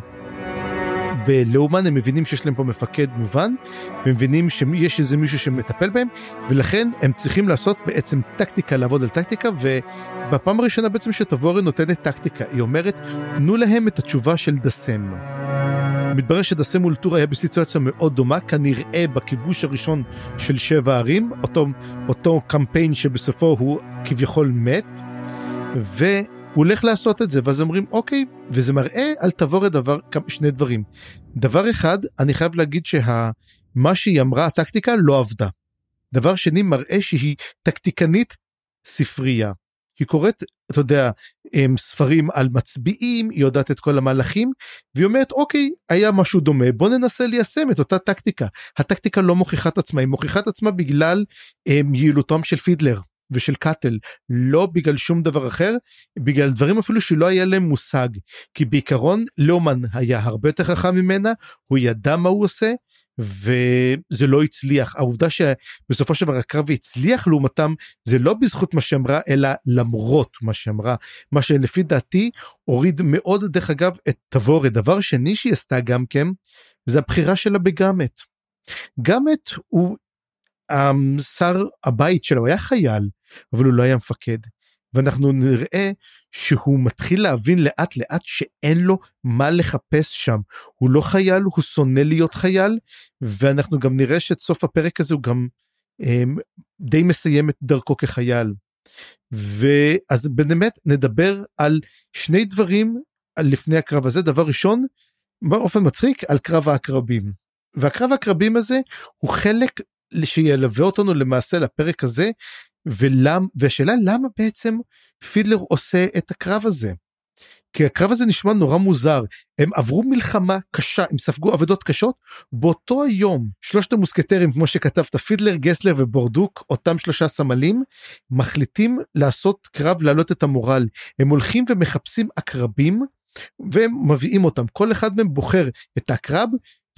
בלאומן הם מבינים שיש להם פה מפקד מובן, הם מבינים שיש איזה מישהו שמטפל בהם, ולכן הם צריכים לעשות בעצם טקטיקה, לעבוד על טקטיקה, ובפעם הראשונה בעצם שתבורי נותנת טקטיקה, היא אומרת, תנו להם את התשובה של דסם. מתברר שדסם מול טור היה בסיטואציה מאוד דומה, כנראה בכיבוש הראשון של שבע ערים, אותו, אותו קמפיין שבסופו הוא כביכול מת, והוא הולך לעשות את זה, ואז אומרים אוקיי, וזה מראה על תבור דבר, שני דברים. דבר אחד, אני חייב להגיד שמה שהיא אמרה, הטקטיקה לא עבדה. דבר שני, מראה שהיא טקטיקנית ספרייה. היא קוראת, אתה יודע, ספרים על מצביעים, היא יודעת את כל המהלכים, והיא אומרת, אוקיי, היה משהו דומה, בוא ננסה ליישם את אותה טקטיקה. הטקטיקה לא מוכיחה את עצמה, היא מוכיחה את עצמה בגלל יעילותם של פידלר. ושל קאטל לא בגלל שום דבר אחר בגלל דברים אפילו שלא היה להם מושג כי בעיקרון לאומן היה הרבה יותר חכם ממנה הוא ידע מה הוא עושה וזה לא הצליח העובדה שבסופו של דבר הקרב הצליח לעומתם זה לא בזכות מה שאמרה אלא למרות מה שאמרה מה שלפי דעתי הוריד מאוד דרך אגב את תבורת דבר שני שהיא עשתה גם כן זה הבחירה שלה בגאמט. גאמט הוא שר הבית שלו היה חייל אבל הוא לא היה מפקד. ואנחנו נראה שהוא מתחיל להבין לאט לאט שאין לו מה לחפש שם. הוא לא חייל, הוא שונא להיות חייל, ואנחנו גם נראה שאת סוף הפרק הזה הוא גם אה, די מסיים את דרכו כחייל. ואז באמת נדבר על שני דברים על לפני הקרב הזה. דבר ראשון, באופן מצחיק, על קרב העקרבים. והקרב העקרבים הזה הוא חלק שילווה אותנו למעשה לפרק הזה ולמ, והשאלה למה בעצם פידלר עושה את הקרב הזה. כי הקרב הזה נשמע נורא מוזר. הם עברו מלחמה קשה הם ספגו אבדות קשות. באותו היום שלושת המוסקטרים כמו שכתבת פידלר גסלר ובורדוק אותם שלושה סמלים מחליטים לעשות קרב להעלות את המורל. הם הולכים ומחפשים עקרבים והם מביאים אותם. כל אחד מהם בוחר עקרב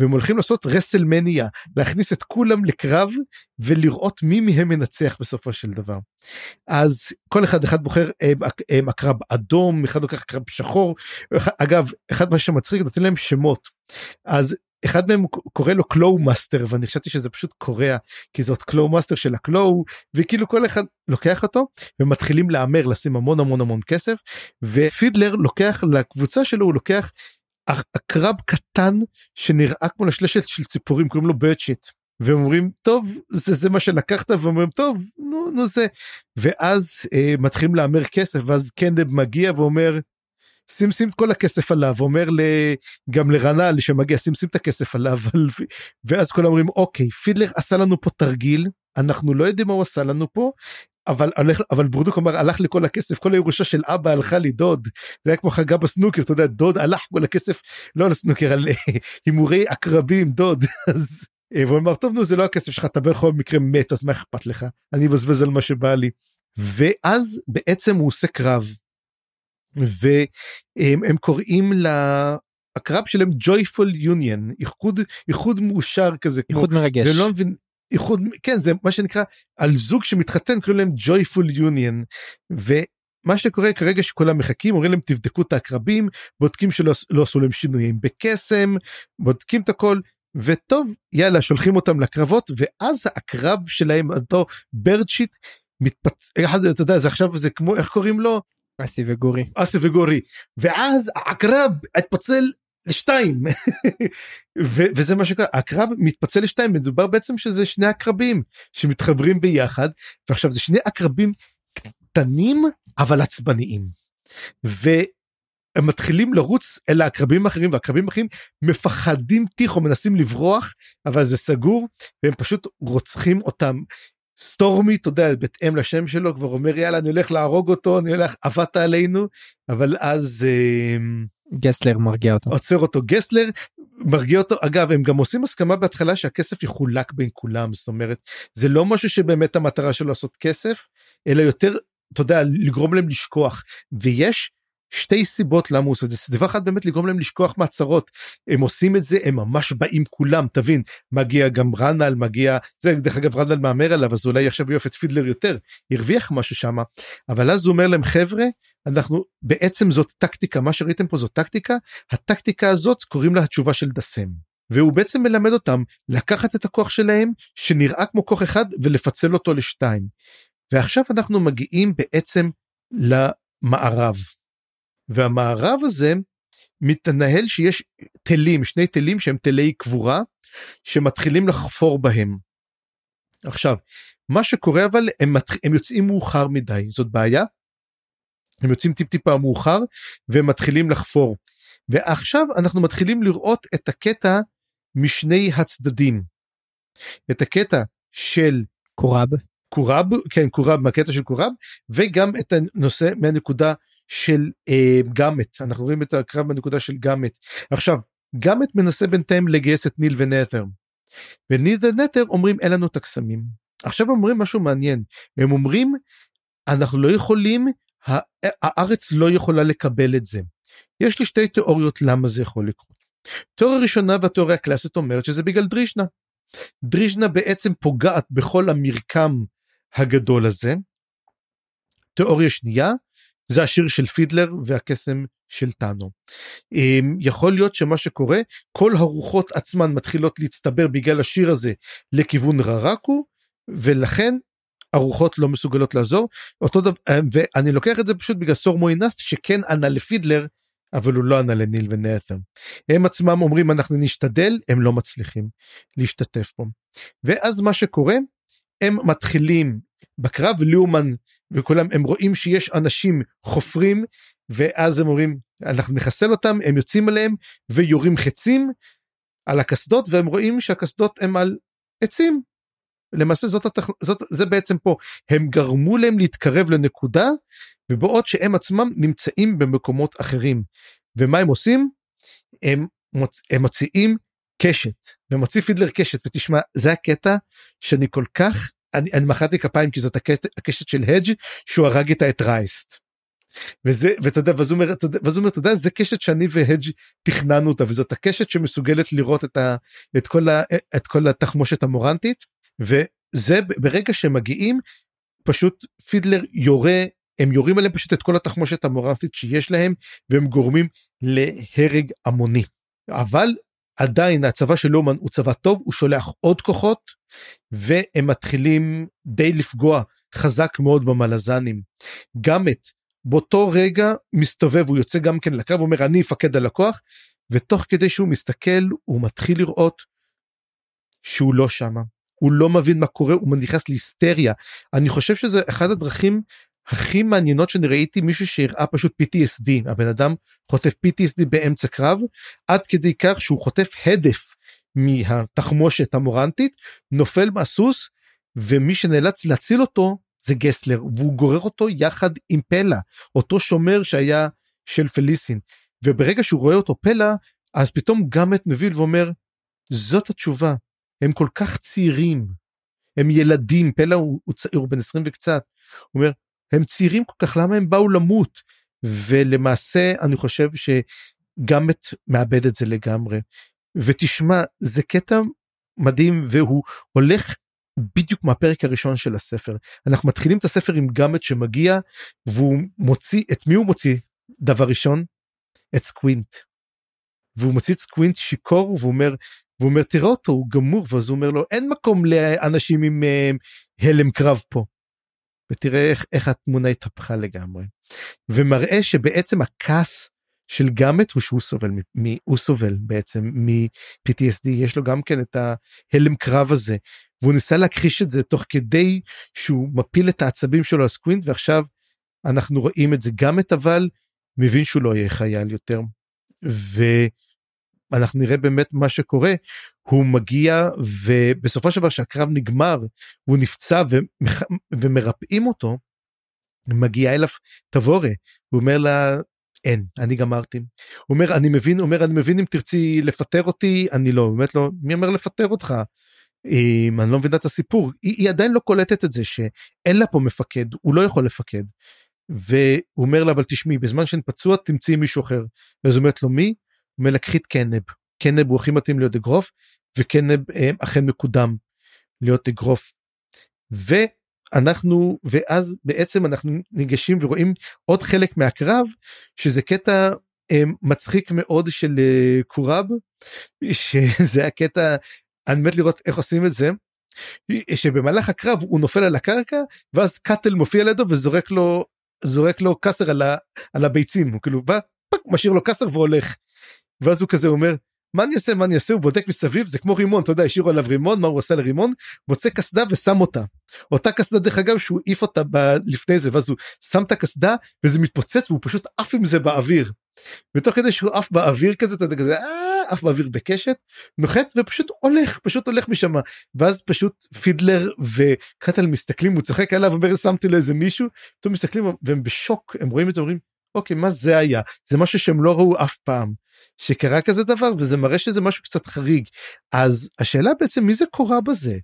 והם הולכים לעשות WrestleMania להכניס את כולם לקרב ולראות מי מהם מנצח בסופו של דבר. אז כל אחד אחד בוחר עקרב אדום אחד לוקח עקרב שחור אגב אחד מה שמצחיק נותן להם שמות אז אחד מהם קורא לו Claw Master ואני חשבתי שזה פשוט קורע כי זאת Claw Master של ה Claw וכאילו כל אחד לוקח אותו ומתחילים להמר לשים המון המון המון כסף ופידלר לוקח לקבוצה שלו הוא לוקח עקרב קטן שנראה כמו לשלשת של ציפורים קוראים לו Birdshit והם אומרים טוב זה זה מה שלקחת ואומרים טוב נו נו זה ואז אה, מתחילים להמר כסף ואז קנב מגיע ואומר שים שים את כל הכסף עליו אומר גם לרנל שמגיע שים שים את הכסף עליו ואז כולם אומרים אוקיי פידלר עשה לנו פה תרגיל אנחנו לא יודעים מה הוא עשה לנו פה אבל אבל ברודוק אמר הלך לי כל הכסף. כל הירושה של אבא הלכה לי דוד זה היה כמו חגה בסנוקר אתה יודע דוד הלך כל הכסף לא לסנוקר על הימורי עקרבים דוד. אז והוא אמר טוב נו זה לא הכסף שלך אתה בכל מקרה מת אז מה אכפת לך? אני אבזבז על מה שבא לי. ואז בעצם הוא עושה קרב. והם קוראים לקרב שלהם joyful union איחוד איחוד מאושר כזה איחוד כמו, מרגש. ולא מבין איחוד כן זה מה שנקרא על זוג שמתחתן קוראים להם joyful union. ומה שקורה כרגע שכולם מחכים אומרים להם תבדקו את העקרבים בודקים שלא לא עשו להם שינויים בקסם בודקים את הכל וטוב יאללה שולחים אותם לקרבות ואז הקרב שלהם אותו ברדשיט מתפצ... אתה יודע זה עכשיו זה כמו איך קוראים לו? אסי וגורי. אסי וגורי. ואז העקרב התפצל לשתיים ו- וזה מה שקרה הקרב מתפצל לשתיים מדובר בעצם שזה שני עקרבים שמתחברים ביחד ועכשיו זה שני עקרבים קטנים אבל עצבניים. והם מתחילים לרוץ אל העקרבים האחרים והעקרבים האחרים מפחדים טיחו מנסים לברוח אבל זה סגור והם פשוט רוצחים אותם סטורמי אתה יודע בהתאם לשם שלו כבר אומר יאללה אני הולך להרוג אותו אני הולך עבדת עלינו אבל אז. אה, גסלר מרגיע אותו. עוצר אותו. גסלר מרגיע אותו. אגב הם גם עושים הסכמה בהתחלה שהכסף יחולק בין כולם זאת אומרת זה לא משהו שבאמת המטרה שלו לעשות כסף אלא יותר אתה יודע לגרום להם לשכוח. ויש שתי סיבות למה הוא עושה את זה. דבר אחד באמת לגרום להם לשכוח מהצהרות. הם עושים את זה, הם ממש באים כולם, תבין, מגיע גם רנל, מגיע, זה דרך אגב רנל מהמר עליו, אז אולי עכשיו יופי את פידלר יותר, הרוויח משהו שם, אבל אז הוא אומר להם חבר'ה, אנחנו, בעצם זאת טקטיקה, מה שראיתם פה זאת טקטיקה, הטקטיקה הזאת קוראים לה התשובה של דסם. והוא בעצם מלמד אותם לקחת את הכוח שלהם שנראה כמו כוח אחד ולפצל אותו לשתיים. ועכשיו אנחנו מגיעים בעצם למערב. והמערב הזה מתנהל שיש תלים, שני תלים שהם תלי קבורה, שמתחילים לחפור בהם. עכשיו, מה שקורה אבל, הם, מתח... הם יוצאים מאוחר מדי, זאת בעיה. הם יוצאים טיפ טיפה מאוחר והם מתחילים לחפור. ועכשיו אנחנו מתחילים לראות את הקטע משני הצדדים. את הקטע של קורב. קורב, כן קורב מהקטע של קורב, וגם את הנושא מהנקודה של אה, גאמט אנחנו רואים את הקרב בנקודה של גאמט עכשיו גאמט מנסה בינתיים לגייס את ניל ונתר. וניל ונתר אומרים אין לנו את הקסמים עכשיו אומרים משהו מעניין הם אומרים אנחנו לא יכולים הארץ לא יכולה לקבל את זה. יש לי שתי תיאוריות למה זה יכול לקרות. תיאוריה ראשונה והתיאוריה הקלאסית אומרת שזה בגלל דרישנה. דרישנה בעצם פוגעת בכל המרקם הגדול הזה. תיאוריה שנייה זה השיר של פידלר והקסם של טאנו. אמ, יכול להיות שמה שקורה, כל הרוחות עצמן מתחילות להצטבר בגלל השיר הזה לכיוון ררקו, ולכן הרוחות לא מסוגלות לעזור אותו דבר ואני לוקח את זה פשוט בגלל סור מוינס שכן ענה לפידלר אבל הוא לא ענה לניל ונת'ם. הם עצמם אומרים אנחנו נשתדל הם לא מצליחים להשתתף פה. ואז מה שקורה הם מתחילים בקרב לאומן וכולם הם רואים שיש אנשים חופרים ואז הם אומרים אנחנו נחסל אותם הם יוצאים עליהם ויורים חצים על הקסדות והם רואים שהקסדות הם על עצים. למעשה זאת, התכ... זאת זה בעצם פה. הם גרמו להם להתקרב לנקודה ובעוד שהם עצמם נמצאים במקומות אחרים. ומה הם עושים? הם, מוצ... הם מוציאים קשת ומוציא פידלר קשת ותשמע זה הקטע שאני כל כך אני, אני מחאתי כפיים כי זאת הקשת, הקשת של הדג' שהוא הרג איתה את רייסט. וזה ואתה יודע ואז הוא אומר אתה יודע זה קשת שאני והדג' תכננו אותה וזאת הקשת שמסוגלת לראות את, ה, את כל ה, את כל התחמושת המורנטית וזה ברגע שהם מגיעים פשוט פידלר יורה הם יורים עליהם פשוט את כל התחמושת המורנטית שיש להם והם גורמים להרג המוני אבל עדיין הצבא של לומן הוא צבא טוב הוא שולח עוד כוחות והם מתחילים די לפגוע חזק מאוד במלזנים. גם את באותו רגע מסתובב הוא יוצא גם כן לקרב אומר אני אפקד על הכוח ותוך כדי שהוא מסתכל הוא מתחיל לראות שהוא לא שמה הוא לא מבין מה קורה הוא נכנס להיסטריה אני חושב שזה אחד הדרכים הכי מעניינות שאני ראיתי מישהו שהראה פשוט PTSD הבן אדם חוטף PTSD באמצע קרב עד כדי כך שהוא חוטף הדף מהתחמושת המורנטית נופל מהסוס ומי שנאלץ להציל אותו זה גסלר והוא גורר אותו יחד עם פלה אותו שומר שהיה של פליסין. וברגע שהוא רואה אותו פלה אז פתאום גמט מבין ואומר זאת התשובה הם כל כך צעירים הם ילדים. פלה הוא, הוא צעיר הוא בן 20 וקצת. הוא אומר הם צעירים כל כך למה הם באו למות ולמעשה אני חושב שגמט מאבד את זה לגמרי ותשמע זה קטע מדהים והוא הולך בדיוק מהפרק הראשון של הספר אנחנו מתחילים את הספר עם גמט שמגיע והוא מוציא את מי הוא מוציא דבר ראשון את סקווינט. והוא מוציא את סקווינט שיכור והוא אומר והוא אומר תראה אותו הוא גמור ואז הוא אומר לו אין מקום לאנשים עם אה, הלם קרב פה. ותראה איך, איך התמונה התהפכה לגמרי. ומראה שבעצם הכעס של גמט הוא שהוא סובל מ, הוא סובל בעצם מ-PTSD יש לו גם כן את ההלם קרב הזה. והוא ניסה להכחיש את זה תוך כדי שהוא מפיל את העצבים שלו על סקווינט ועכשיו אנחנו רואים את זה את אבל מבין שהוא לא יהיה חייל יותר. ואנחנו נראה באמת מה שקורה הוא מגיע ובסופו של דבר שהקרב נגמר הוא נפצע ומח... ומרפאים אותו מגיע אליו תבורה הוא אומר לה אין אני גמרתי הוא אומר אני מבין אומר אני מבין אם תרצי לפטר אותי אני לא באמת לא מי אומר לפטר אותך אם אני לא מבינה את הסיפור היא, היא עדיין לא קולטת את זה שאין לה פה מפקד הוא לא יכול לפקד. והוא אומר לה אבל תשמעי בזמן שאני פצוע תמצאי מישהו אחר. אז אומרת לו מי? את קנב. קנב הוא הכי מתאים להיות אגרוף וקנב אה, אכן מקודם להיות אגרוף. ואנחנו ואז בעצם אנחנו ניגשים ורואים עוד חלק מהקרב שזה קטע אה, מצחיק מאוד של אה, קורב שזה הקטע אני מת לראות איך עושים את זה. שבמהלך הקרב הוא נופל על הקרקע ואז קאטל מופיע לידו וזורק לו זורק לו קסר על, ה, על הביצים הוא כאילו בא פק, משאיר לו קסר והולך. ואז הוא כזה אומר מה אני אעשה מה אני אעשה? הוא בודק מסביב זה כמו רימון אתה יודע השאירו עליו רימון מה הוא עושה לרימון? מוצא קסדה ושם אותה. אותה קסדה דרך אגב שהוא העיף אותה ב- לפני זה ואז הוא שם את הקסדה וזה מתפוצץ והוא פשוט עף עם זה באוויר. ותוך כדי שהוא עף באוויר כזה אתה יודע כזה אה, עף באוויר בקשת נוחת ופשוט הולך פשוט הולך משם. ואז פשוט פידלר וקטל מסתכלים הוא צוחק עליו אומר שמתי לו איזה מישהו פתאום מסתכלים והם בשוק הם רואים את זה אומרים אוקיי מה זה היה? זה משהו שהם לא ראו אף פעם שקרה כזה דבר וזה מראה שזה משהו קצת חריג אז השאלה בעצם מי זה קורה בזה.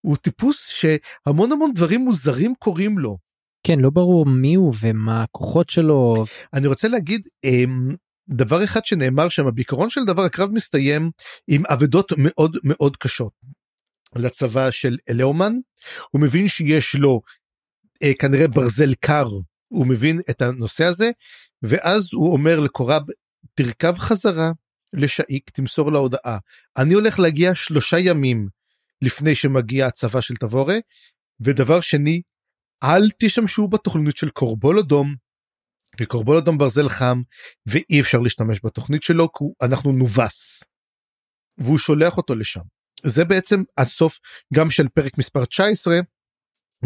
הוא טיפוס שהמון המון דברים מוזרים קורים לו. כן לא ברור מי הוא ומה הכוחות שלו. אני רוצה להגיד אמ, דבר אחד שנאמר שם בעיקרון של דבר הקרב מסתיים עם אבדות מאוד מאוד קשות לצבא של אלאומן הוא מבין שיש לו אה, כנראה ברזל קר הוא מבין את הנושא הזה ואז הוא אומר לקורב תרכב חזרה לשאיק תמסור לה הודעה אני הולך להגיע שלושה ימים לפני שמגיע הצבא של תבורה ודבר שני אל תשתמשו בתוכנית של קורבול אדום. וקורבול אדום ברזל חם ואי אפשר להשתמש בתוכנית שלו כי אנחנו נובס. והוא שולח אותו לשם. זה בעצם הסוף גם של פרק מספר 19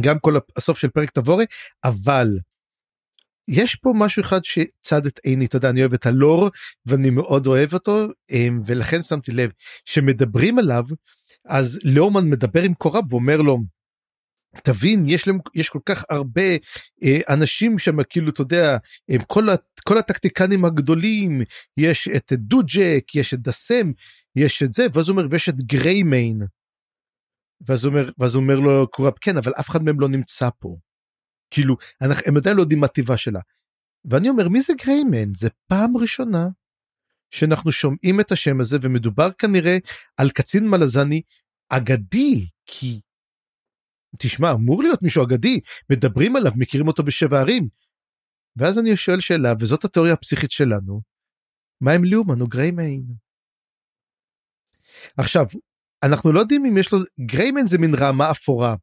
גם כל הסוף של פרק תבורי אבל יש פה משהו אחד שצד את עיני אתה יודע אני אוהב את הלור ואני מאוד אוהב אותו אמ, ולכן שמתי לב שמדברים עליו אז לאומן מדבר עם קורב ואומר לו תבין יש להם יש כל כך הרבה אה, אנשים שם כאילו אתה יודע הם כל, כל הטקטיקנים הגדולים יש את דוג'ק יש את דסם יש את זה ואז הוא אומר ויש את גריימיין. ואז הוא אומר ואז הוא אומר לו קורב כן אבל אף אחד מהם לא נמצא פה. כאילו אנחנו, הם עדיין לא יודעים מה טיבה שלה. ואני אומר מי זה גריימן זה פעם ראשונה שאנחנו שומעים את השם הזה ומדובר כנראה על קצין מלזני אגדי כי תשמע אמור להיות מישהו אגדי מדברים עליו מכירים אותו בשבע ערים. ואז אני שואל שאלה וזאת התיאוריה הפסיכית שלנו. מה עם ליאומן או גריימן? עכשיו אנחנו לא יודעים אם יש לו גריימן זה מין רעמה אפורה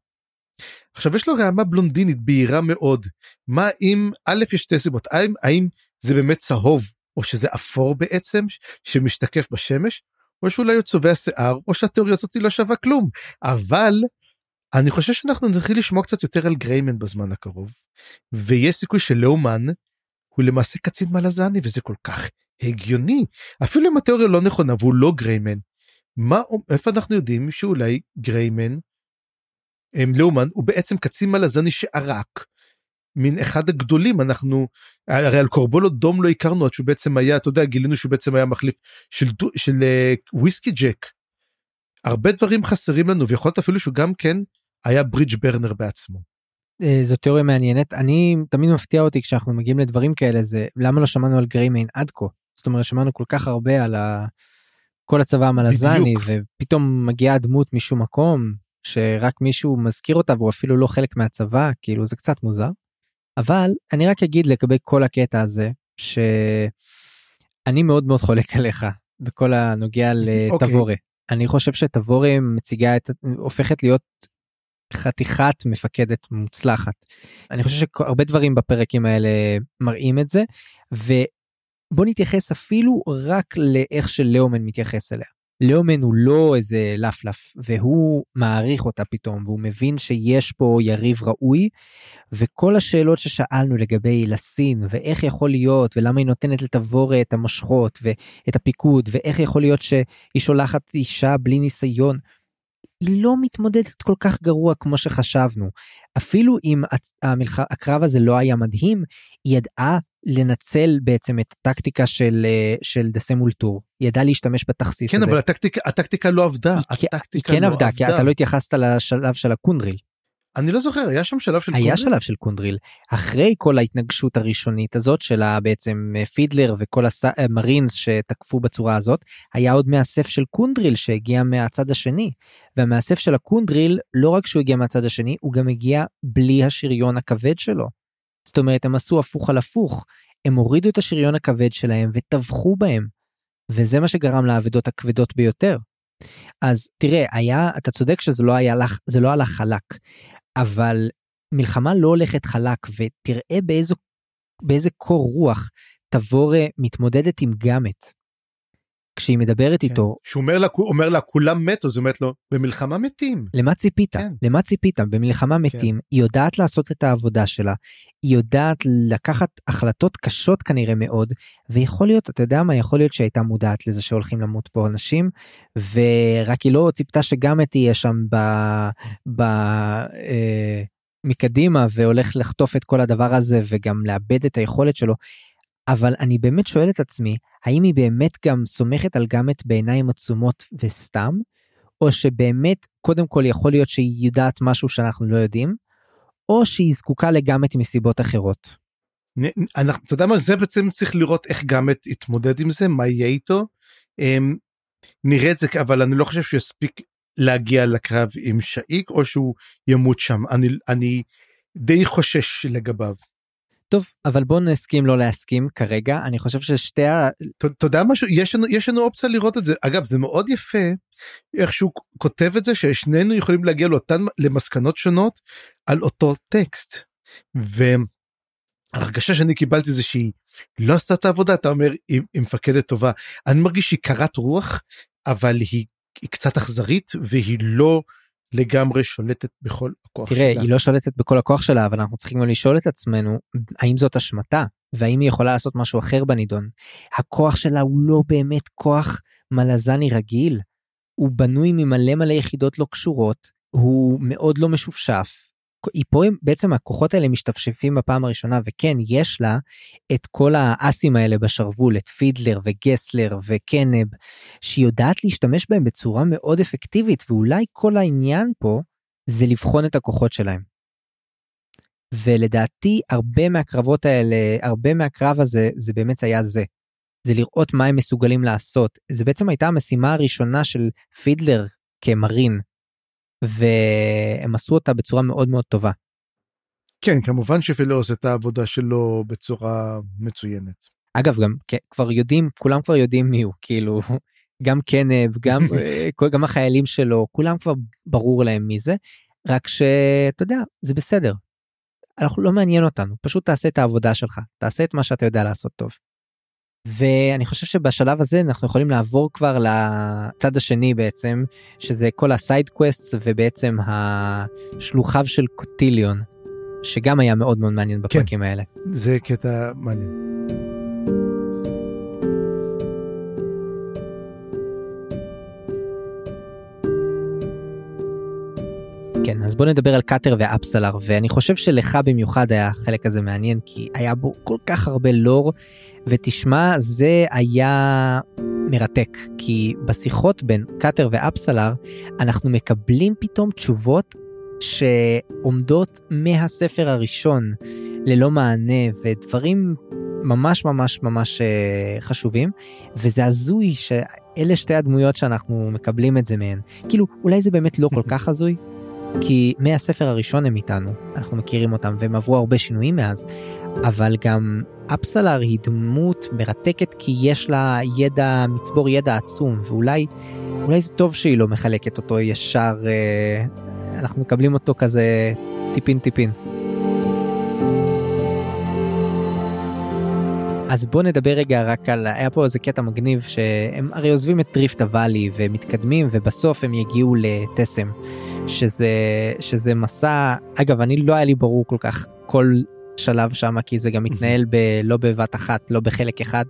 עכשיו יש לו רעמה בלונדינית בהירה מאוד. מה אם א' יש שתי סיבות. האם, האם זה באמת צהוב או שזה אפור בעצם שמשתקף בשמש או שאולי הוא צובע שיער או שהתיאוריה הזאת לא שווה כלום. אבל אני חושב שאנחנו נתחיל לשמוע קצת יותר על גריימן בזמן הקרוב ויש סיכוי שלאומן הוא למעשה קצין מלזני וזה כל כך הגיוני. אפילו אם התיאוריה לא נכונה והוא לא גריימן. מה איפה אנחנו יודעים שאולי גריימן לאומן הוא בעצם קצין מלזני שערק. מין אחד הגדולים אנחנו הרי על קורבולו דום לא הכרנו עד שהוא בעצם היה אתה יודע גילינו שהוא בעצם היה מחליף של, של uh, וויסקי ג'ק. הרבה דברים חסרים לנו ויכול להיות אפילו שהוא גם כן היה ברידג' ברנר בעצמו. אה, זו תיאוריה מעניינת אני תמיד מפתיע אותי כשאנחנו מגיעים לדברים כאלה זה למה לא שמענו על גריימיין עד כה זאת אומרת שמענו כל כך הרבה על ה... כל הצבא המלזני ופתאום מגיעה דמות משום מקום שרק מישהו מזכיר אותה והוא אפילו לא חלק מהצבא כאילו זה קצת מוזר. אבל אני רק אגיד לגבי כל הקטע הזה שאני מאוד מאוד חולק עליך בכל הנוגע לתבורה. Okay. אני חושב שתבורה מציגה את הופכת להיות חתיכת מפקדת מוצלחת. אני חושב שהרבה דברים בפרקים האלה מראים את זה ובוא נתייחס אפילו רק לאיך שלאומן מתייחס אליה. לאומן הוא לא איזה לפלף והוא מעריך אותה פתאום והוא מבין שיש פה יריב ראוי וכל השאלות ששאלנו לגבי לסין ואיך יכול להיות ולמה היא נותנת לתבורה את המושכות ואת הפיקוד ואיך יכול להיות שהיא שולחת אישה בלי ניסיון. היא לא מתמודדת כל כך גרוע כמו שחשבנו. אפילו אם המלח... הקרב הזה לא היה מדהים, היא ידעה לנצל בעצם את הטקטיקה של אה, של דסה מול טור היא ידעה להשתמש בתכסיס כן הזה. אבל הטקטיקה הטקטיקה לא עבדה היא, הטקטיקה כן לא עבדה, עבדה כי אתה לא התייחסת לשלב של הקונדריל. אני לא זוכר היה שם שלב של היה קונדריל? שלב של קונדריל אחרי כל ההתנגשות הראשונית הזאת של בעצם אה, פידלר וכל המרינס אה, שתקפו בצורה הזאת היה עוד מאסף של קונדריל שהגיע מהצד השני והמאסף של הקונדריל לא רק שהוא הגיע מהצד השני הוא גם הגיע בלי השריון הכבד שלו. זאת אומרת הם עשו הפוך על הפוך הם הורידו את השריון הכבד שלהם וטבחו בהם. וזה מה שגרם לאבדות הכבדות ביותר. אז תראה היה אתה צודק שזה לא היה זה לא הלך חלק אבל מלחמה לא הולכת חלק ותראה באיזו באיזה קור רוח תבורה מתמודדת עם גאמת. כשהיא מדברת כן. איתו שהוא אומר לה אומר לה כולם מתו זאת אומרת לו במלחמה מתים למה ציפית כן. למה ציפית במלחמה כן. מתים כן. היא יודעת לעשות את העבודה שלה היא יודעת לקחת החלטות קשות כנראה מאוד ויכול להיות אתה יודע מה יכול להיות שהייתה מודעת לזה שהולכים למות פה אנשים ורק היא לא ציפתה שגם תהיה שם ב... ב אה, מקדימה והולך לחטוף את כל הדבר הזה וגם לאבד את היכולת שלו אבל אני באמת שואל את עצמי, האם היא באמת גם סומכת על גאמט בעיניים עצומות וסתם, או שבאמת קודם כל יכול להיות שהיא יודעת משהו שאנחנו לא יודעים, או שהיא זקוקה לגאמט מסיבות אחרות. אתה יודע מה, זה בעצם צריך לראות איך גאמט יתמודד עם זה, מה יהיה איתו. אמ, נראה את זה, אבל אני לא חושב שהוא יספיק להגיע לקרב עם שאיק, או שהוא ימות שם. אני, אני די חושש לגביו. טוב, אבל בוא נסכים לא להסכים כרגע, אני חושב ששתי ה... אתה יודע משהו? יש לנו, יש לנו אופציה לראות את זה. אגב, זה מאוד יפה איך שהוא כותב את זה, ששנינו יכולים להגיע לאותן, למסקנות שונות על אותו טקסט. והרגשה שאני קיבלתי זה שהיא לא עשתה את העבודה, אתה אומר, היא, היא מפקדת טובה. אני מרגיש שהיא קרת רוח, אבל היא, היא קצת אכזרית, והיא לא... לגמרי שולטת בכל הכוח תראה, שלה. תראה, היא לא שולטת בכל הכוח שלה, אבל אנחנו צריכים גם לשאול את עצמנו, האם זאת אשמתה, והאם היא יכולה לעשות משהו אחר בנידון. הכוח שלה הוא לא באמת כוח מלזני רגיל, הוא בנוי ממלא מלא יחידות לא קשורות, הוא מאוד לא משופשף, היא פה בעצם הכוחות האלה משתפשפים בפעם הראשונה וכן יש לה את כל האסים האלה בשרוול את פידלר וגסלר וקנב שהיא יודעת להשתמש בהם בצורה מאוד אפקטיבית ואולי כל העניין פה זה לבחון את הכוחות שלהם. ולדעתי הרבה מהקרבות האלה הרבה מהקרב הזה זה באמת היה זה. זה לראות מה הם מסוגלים לעשות זה בעצם הייתה המשימה הראשונה של פידלר כמרין והם עשו אותה בצורה מאוד מאוד טובה. כן כמובן שפידלר עושה את העבודה שלו בצורה מצוינת. אגב גם כבר יודעים כולם כבר יודעים מי הוא כאילו גם קנב גם גם החיילים שלו כולם כבר ברור להם מי זה רק שאתה יודע זה בסדר. אנחנו לא מעניין אותנו פשוט תעשה את העבודה שלך תעשה את מה שאתה יודע לעשות טוב. ואני חושב שבשלב הזה אנחנו יכולים לעבור כבר לצד השני בעצם שזה כל ה side quest ובעצם השלוחיו של קוטיליון שגם היה מאוד מאוד מעניין כן. בפרקים כן, האלה. זה קטע מעניין. כן, אז בוא נדבר על קאטר ואפסלר, ואני חושב שלך במיוחד היה החלק הזה מעניין, כי היה בו כל כך הרבה לור, ותשמע, זה היה מרתק, כי בשיחות בין קאטר ואפסלר, אנחנו מקבלים פתאום תשובות שעומדות מהספר הראשון ללא מענה, ודברים ממש ממש ממש אה, חשובים, וזה הזוי שאלה שתי הדמויות שאנחנו מקבלים את זה מהן. כאילו, אולי זה באמת לא כל כך הזוי, כי מהספר הראשון הם איתנו, אנחנו מכירים אותם והם עברו הרבה שינויים מאז, אבל גם אפסלר היא דמות מרתקת כי יש לה ידע, מצבור ידע עצום, ואולי אולי זה טוב שהיא לא מחלקת אותו ישר, אה, אנחנו מקבלים אותו כזה טיפין טיפין. אז בוא נדבר רגע רק על היה פה איזה קטע מגניב שהם הרי עוזבים את דריפט הוואלי ומתקדמים ובסוף הם יגיעו לטסם שזה שזה מסע אגב אני לא היה לי ברור כל כך כל שלב שם כי זה גם מתנהל ב, לא בבת אחת לא בחלק אחד.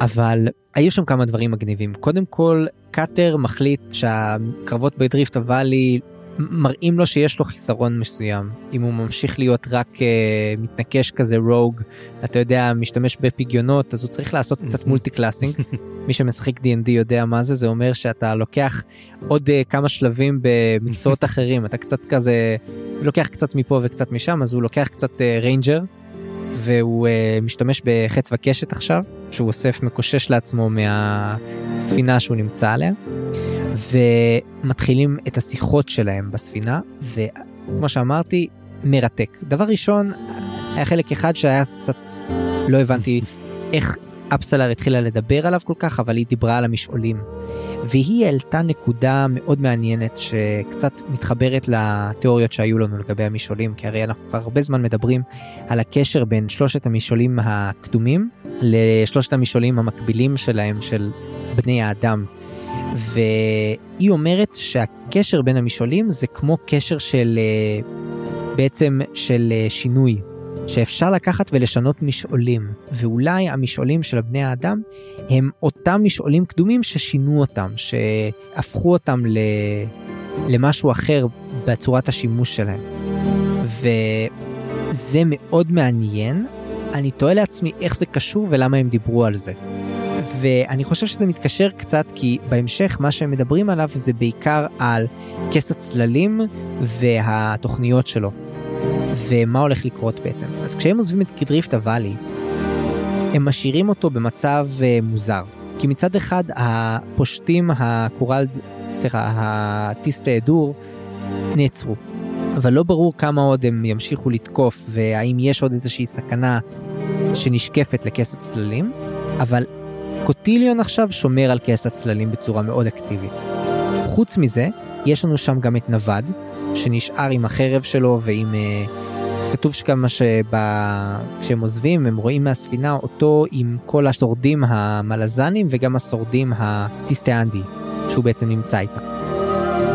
אבל היו שם כמה דברים מגניבים קודם כל קאטר מחליט שהקרבות בדריפט אוואלי מראים לו שיש לו חיסרון מסוים אם הוא ממשיך להיות רק אה, מתנקש כזה rogue אתה יודע משתמש בפגיונות אז הוא צריך לעשות קצת multi-classing מי שמשחק D&D יודע מה זה זה אומר שאתה לוקח עוד אה, כמה שלבים במקצועות אחרים אתה קצת כזה לוקח קצת מפה וקצת משם אז הוא לוקח קצת ranger. אה, והוא אה, משתמש בחץ וקשת עכשיו שהוא אוסף מקושש לעצמו מהספינה שהוא נמצא עליה. ומתחילים את השיחות שלהם בספינה, וכמו שאמרתי, מרתק. דבר ראשון, היה חלק אחד שהיה קצת, לא הבנתי איך אפסלר התחילה לדבר עליו כל כך, אבל היא דיברה על המשעולים. והיא העלתה נקודה מאוד מעניינת שקצת מתחברת לתיאוריות שהיו לנו לגבי המשעולים, כי הרי אנחנו כבר הרבה זמן מדברים על הקשר בין שלושת המשעולים הקדומים לשלושת המשעולים המקבילים שלהם, של בני האדם. והיא אומרת שהקשר בין המשעולים זה כמו קשר של אה, בעצם של אה, שינוי שאפשר לקחת ולשנות משעולים ואולי המשעולים של בני האדם הם אותם משעולים קדומים ששינו אותם שהפכו אותם ל... למשהו אחר בצורת השימוש שלהם. וזה מאוד מעניין אני תוהה לעצמי איך זה קשור ולמה הם דיברו על זה. ואני חושב שזה מתקשר קצת כי בהמשך מה שהם מדברים עליו זה בעיקר על כס הצללים והתוכניות שלו. ומה הולך לקרות בעצם. אז כשהם עוזבים את גדריפט הוואלי, הם משאירים אותו במצב uh, מוזר. כי מצד אחד הפושטים הקורלד, סליחה, הטיסט דור נעצרו. אבל לא ברור כמה עוד הם ימשיכו לתקוף והאם יש עוד איזושהי סכנה שנשקפת לכס הצללים, אבל קוטיליון עכשיו שומר על כס הצללים בצורה מאוד אקטיבית. חוץ מזה, יש לנו שם גם את נווד, שנשאר עם החרב שלו ועם... Uh, כתוב שגם מה שכשהם עוזבים הם רואים מהספינה אותו עם כל השורדים המלזנים וגם השורדים הטיסטיאנדי שהוא בעצם נמצא איתם.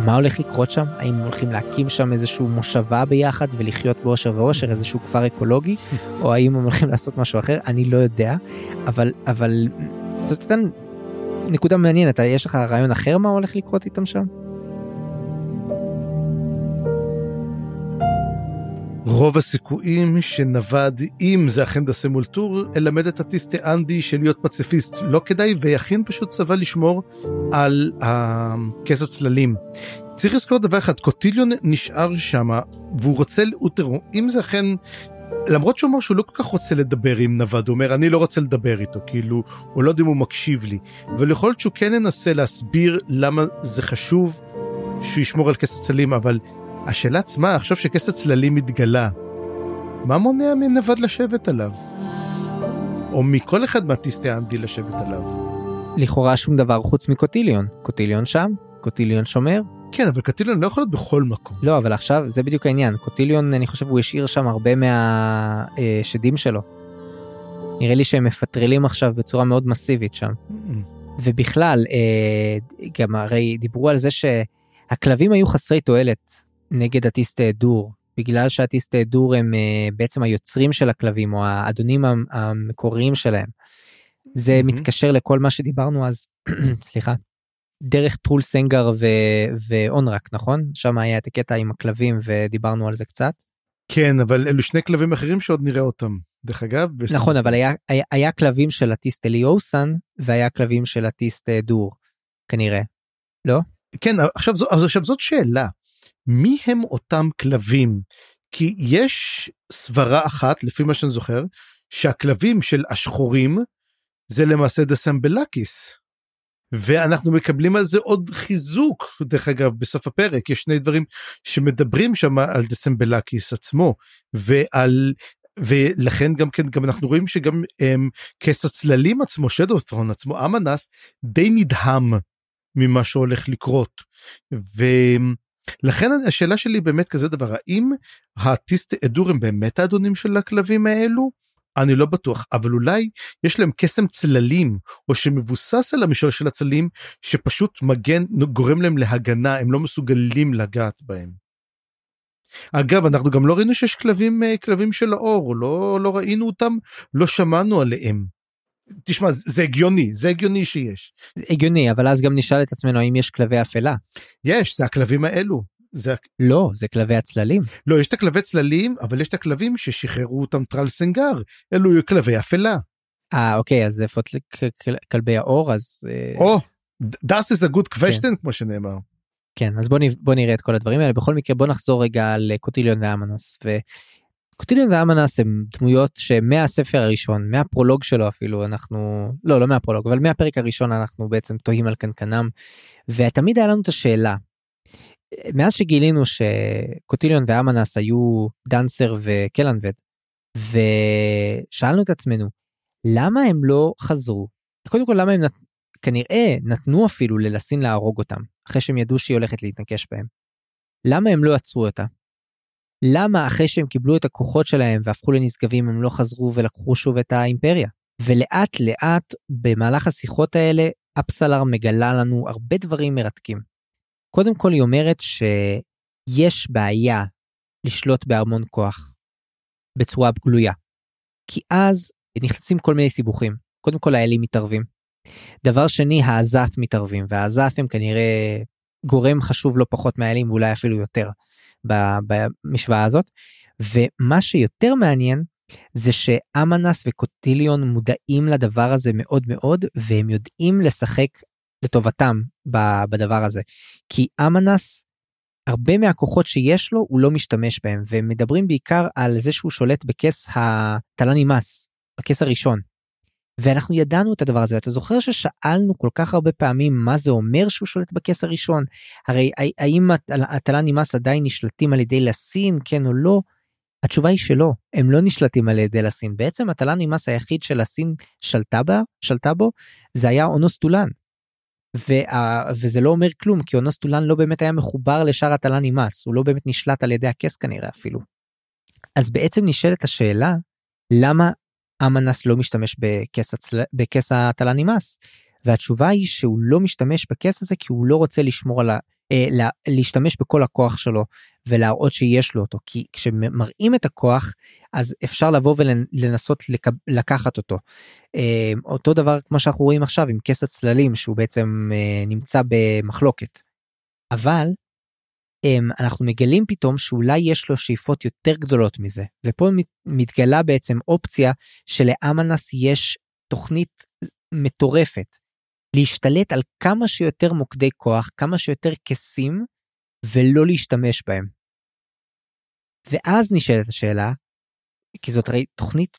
מה הולך לקרות שם? האם הולכים להקים שם איזשהו מושבה ביחד ולחיות באושר ואושר, איזשהו כפר אקולוגי, או האם הם הולכים לעשות משהו אחר? אני לא יודע, אבל, אבל זאת הייתה נקודה מעניינת, יש לך רעיון אחר מה הולך לקרות איתם שם? רוב הסיכויים שנווד, אם זה אכן דסה מול טור, אלמד את הטיסטה אנדי של להיות פציפיסט. לא כדאי, ויכין פשוט צבא לשמור על כס הצללים. צריך לזכור דבר אחד, קוטיליון נשאר שם, והוא רוצה, תראו, אם זה אכן, למרות שהוא אמר שהוא לא כל כך רוצה לדבר עם נווד, הוא אומר, אני לא רוצה לדבר איתו, כאילו, הוא לא יודע אם הוא מקשיב לי. אבל יכול להיות שהוא כן ינסה להסביר למה זה חשוב שהוא ישמור על כס הצללים, אבל השאלה עצמה, עכשיו שכס הצללים מתגלה, מה מונע מנווד לשבת עליו? או מכל אחד מהטיסטי האנדי לשבת עליו? לכאורה שום דבר חוץ מקוטיליון. קוטיליון שם, קוטיליון שומר. כן, אבל קוטיליון לא יכול להיות בכל מקום. לא, אבל עכשיו זה בדיוק העניין. קוטיליון, אני חושב, הוא השאיר שם הרבה מהשדים שלו. נראה לי שהם מפטרלים עכשיו בצורה מאוד מסיבית שם. ובכלל, אה, גם הרי דיברו על זה שהכלבים היו חסרי תועלת נגד הטיסטי דור, בגלל שהטיסטי דור הם uh, בעצם היוצרים של הכלבים או האדונים המקוריים שלהם. זה mm-hmm. מתקשר לכל מה שדיברנו אז, סליחה, דרך טרול סנגר ו- ואונרק, נכון? שם היה את הקטע עם הכלבים ודיברנו על זה קצת. כן, אבל אלו שני כלבים אחרים שעוד נראה אותם. דרך אגב, בסדר. נכון, אבל היה, היה, היה כלבים של הטיסט אליוסן והיה כלבים של הטיסט דור, כנראה. לא? כן, עכשיו, אז עכשיו זאת שאלה. מי הם אותם כלבים? כי יש סברה אחת, לפי מה שאני זוכר, שהכלבים של השחורים זה למעשה דסמבלקיס. ואנחנו מקבלים על זה עוד חיזוק, דרך אגב, בסוף הפרק, יש שני דברים שמדברים שם על דסמבלקיס עצמו, ועל, ולכן גם כן, גם אנחנו רואים שגם הם, כס הצללים עצמו, Shadowthrone עצמו, אמנס, די נדהם ממה שהולך לקרות. ו... לכן השאלה שלי באמת כזה דבר האם הטיסט אדור הם באמת האדונים של הכלבים האלו? אני לא בטוח אבל אולי יש להם קסם צללים או שמבוסס על המשול של הצללים שפשוט מגן גורם להם להגנה הם לא מסוגלים לגעת בהם. אגב אנחנו גם לא ראינו שיש כלבים אה, כלבים של האור לא לא ראינו אותם לא שמענו עליהם. תשמע זה הגיוני זה הגיוני שיש. הגיוני אבל אז גם נשאל את עצמנו האם יש כלבי אפלה. יש זה הכלבים האלו. זה לא זה כלבי הצללים לא יש את הכלבי צללים אבל יש את הכלבים ששחררו אותם טרל סנגר אלו כלבי אפלה. אה אוקיי אז איפה כלבי האור אז אה, או דאס איזה גוד קוושטן כמו שנאמר. כן אז בוא, בוא נראה את כל הדברים האלה בכל מקרה בוא נחזור רגע לקוטיליון ואמנס קוטיליון ואמנס הם דמויות שמהספר הראשון מהפרולוג שלו אפילו אנחנו לא לא מהפרולוג אבל מהפרק הראשון אנחנו בעצם תוהים על קנקנם ותמיד היה לנו את השאלה. מאז שגילינו שקוטיליון ואמנס היו דנסר וקלנבד ושאלנו את עצמנו למה הם לא חזרו קודם כל למה הם נת... כנראה נתנו אפילו ללסין להרוג אותם אחרי שהם ידעו שהיא הולכת להתנקש בהם. למה הם לא עצרו אותה? למה אחרי שהם קיבלו את הכוחות שלהם והפכו לנשגבים הם לא חזרו ולקחו שוב את האימפריה? ולאט לאט במהלך השיחות האלה אפסלר מגלה לנו הרבה דברים מרתקים. קודם כל היא אומרת שיש בעיה לשלוט בהמון כוח בצורה גלויה. כי אז נכנסים כל מיני סיבוכים. קודם כל האלים מתערבים. דבר שני האזף מתערבים והאזף הם כנראה גורם חשוב לא פחות מהאלים ואולי אפילו יותר. במשוואה הזאת. ומה שיותר מעניין זה שאמנס וקוטיליון מודעים לדבר הזה מאוד מאוד והם יודעים לשחק לטובתם בדבר הזה. כי אמנס הרבה מהכוחות שיש לו הוא לא משתמש בהם ומדברים בעיקר על זה שהוא שולט בכס התל"ני מס בכס הראשון. ואנחנו ידענו את הדבר הזה אתה זוכר ששאלנו כל כך הרבה פעמים מה זה אומר שהוא שולט בכס הראשון הרי האם הטלה נמאס עדיין נשלטים על ידי לסין כן או לא. התשובה היא שלא הם לא נשלטים על ידי לסין בעצם הטלה נמאס היחיד שלסין שלטה שלטה בו זה היה אונוסטולן. וה, וזה לא אומר כלום כי אונוסטולן לא באמת היה מחובר לשאר הטלה נמאס הוא לא באמת נשלט על ידי הכס כנראה אפילו. אז בעצם נשאלת השאלה למה אמנס לא משתמש בכס, הצל... בכס הטלה נמאס. והתשובה היא שהוא לא משתמש בכס הזה כי הוא לא רוצה לשמור על לה... להשתמש בכל הכוח שלו ולהראות שיש לו אותו כי כשמראים את הכוח אז אפשר לבוא ולנסות לק... לקחת אותו. אה, אותו דבר כמו שאנחנו רואים עכשיו עם כס הצללים שהוא בעצם אה, נמצא במחלוקת. אבל אנחנו מגלים פתאום שאולי יש לו שאיפות יותר גדולות מזה ופה מתגלה בעצם אופציה שלאמנס יש תוכנית מטורפת להשתלט על כמה שיותר מוקדי כוח כמה שיותר כסים ולא להשתמש בהם. ואז נשאלת השאלה כי זאת הרי תוכנית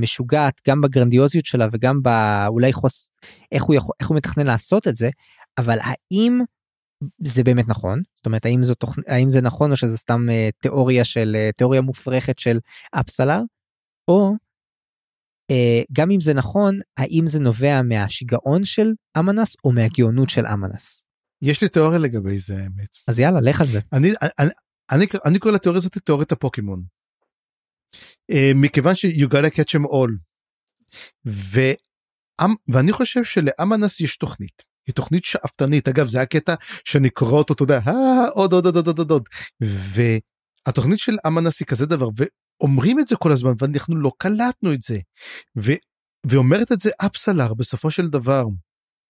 משוגעת גם בגרנדיוזיות שלה וגם באולי חוס איך הוא יכול איך הוא מתכנן לעשות את זה אבל האם זה באמת נכון זאת אומרת האם תוכנית האם זה נכון או שזה סתם אה, תיאוריה של אה, תיאוריה מופרכת של אפסלר או גם אם זה נכון האם זה נובע מהשיגעון של אמנס או מהגאונות של אמנס. יש לי תיאוריה לגבי זה האמת. אז יאללה לך על זה. אני אני אני, אני קורא לתיאוריה הזאת תיאוריית הפוקימון. אה, מכיוון ש-you gotta catch them all. ו, ואני חושב שלאמנס יש תוכנית. היא תוכנית שאפתנית אגב זה הקטע שאני קורא אותו אתה יודע אה, עוד עוד עוד עוד עוד עוד והתוכנית של אמנס היא כזה דבר ואומרים את זה כל הזמן ואנחנו לא קלטנו את זה. ו, ואומרת את זה אפסלר בסופו של דבר.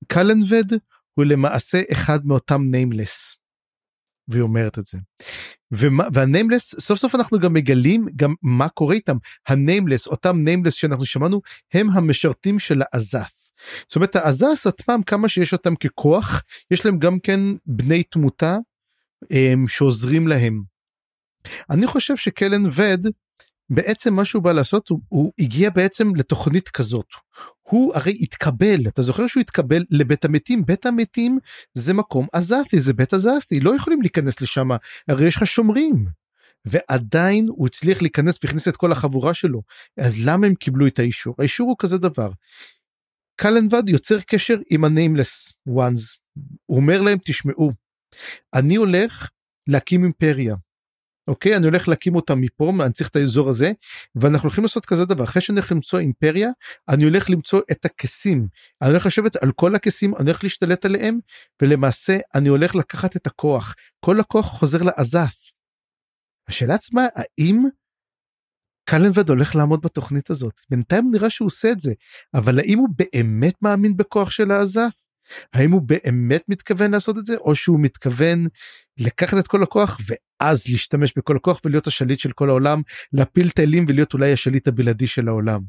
קלנבד הוא למעשה אחד מאותם Nameless. והיא אומרת את זה. וה Nameless סוף סוף אנחנו גם מגלים גם מה קורה איתם ה Nameless אותם Nameless שאנחנו שמענו הם המשרתים של האזת. זאת אומרת האזת עצמם כמה שיש אותם ככוח יש להם גם כן בני תמותה הם, שעוזרים להם. אני חושב שקלן וד בעצם מה שהוא בא לעשות הוא, הוא הגיע בעצם לתוכנית כזאת. הוא הרי התקבל אתה זוכר שהוא התקבל לבית המתים בית המתים זה מקום עזתי זה בית עזתי לא יכולים להיכנס לשם הרי יש לך שומרים. ועדיין הוא הצליח להיכנס והכניס את כל החבורה שלו אז למה הם קיבלו את האישור האישור הוא כזה דבר קלנבד יוצר קשר עם ה-nameless ones. הוא אומר להם תשמעו אני הולך להקים אימפריה. אוקיי אני הולך להקים אותה מפה להנציח את האזור הזה ואנחנו הולכים לעשות כזה דבר אחרי שאני הולך למצוא אימפריה אני הולך למצוא את הכסים אני הולך לשבת על כל הכסים אני הולך להשתלט עליהם ולמעשה אני הולך לקחת את הכוח כל הכוח חוזר לעזף. השאלה עצמה האם קלנבד הולך לעמוד בתוכנית הזאת בינתיים נראה שהוא עושה את זה אבל האם הוא באמת מאמין בכוח של האזף? האם הוא באמת מתכוון לעשות את זה או שהוא מתכוון לקחת את כל הכוח ואז להשתמש בכל הכוח ולהיות השליט של כל העולם להפיל טילים ולהיות אולי השליט הבלעדי של העולם.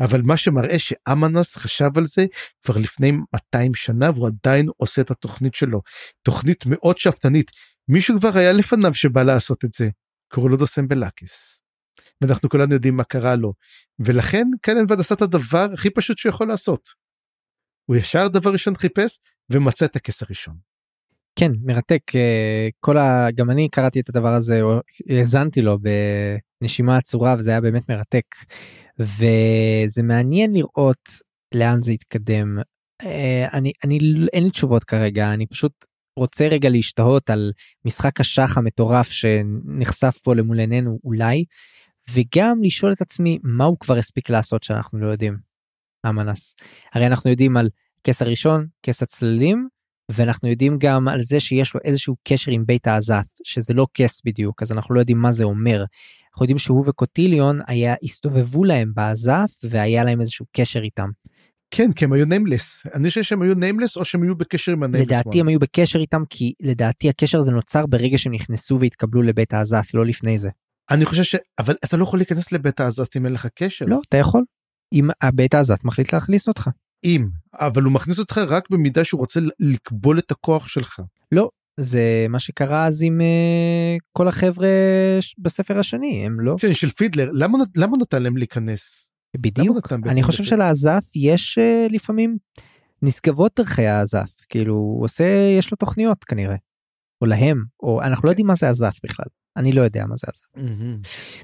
אבל מה שמראה שאמנס חשב על זה כבר לפני 200 שנה והוא עדיין עושה את התוכנית שלו תוכנית מאוד שאפתנית מישהו כבר היה לפניו שבא לעשות את זה קראו לו דוסם בלאקיס. ואנחנו כולנו יודעים מה קרה לו ולכן קלנבד עשה את הדבר הכי פשוט שיכול לעשות. הוא ישר דבר ראשון חיפש ומצא את הכס הראשון. כן מרתק אה, כל ה... גם אני קראתי את הדבר הזה האזנתי לו בנשימה עצורה וזה היה באמת מרתק וזה מעניין לראות לאן זה יתקדם. אה, אני אני אין לי תשובות כרגע אני פשוט רוצה רגע להשתהות על משחק השח המטורף שנחשף פה למול עינינו אולי וגם לשאול את עצמי מה הוא כבר הספיק לעשות שאנחנו לא יודעים. אמנס הרי אנחנו יודעים על כס הראשון כס הצללים ואנחנו יודעים גם על זה שיש לו איזשהו קשר עם בית העזת שזה לא כס בדיוק אז אנחנו לא יודעים מה זה אומר. אנחנו יודעים שהוא וקוטיליון היה הסתובבו להם בעזת והיה להם איזשהו קשר איתם. כן כי הם היו Nameless אני חושב שהם היו Nameless או שהם היו בקשר עם ה Nameless. לדעתי הם היו בקשר איתם כי לדעתי הקשר הזה נוצר ברגע שהם נכנסו והתקבלו לבית האזת לא לפני זה. אני חושב ש... אבל אתה לא יכול להיכנס לבית האזת אם אין לך קשר. לא אתה יכול. אם הבית האזת מחליט להכניס אותך. אם אבל הוא מכניס אותך רק במידה שהוא רוצה לקבל את הכוח שלך. לא זה מה שקרה אז עם אה, כל החבר'ה בספר השני הם לא. כן של פידלר למה למה נתן להם להיכנס. בדיוק, אני חושב? שלעזף יש אה, לפעמים נשגבות דרכי העזף, כאילו הוא עושה, יש לו תוכניות כנראה. או להם, או אנחנו לא יודעים מה זה עזף בכלל. אני לא יודע מה זה. מהמם.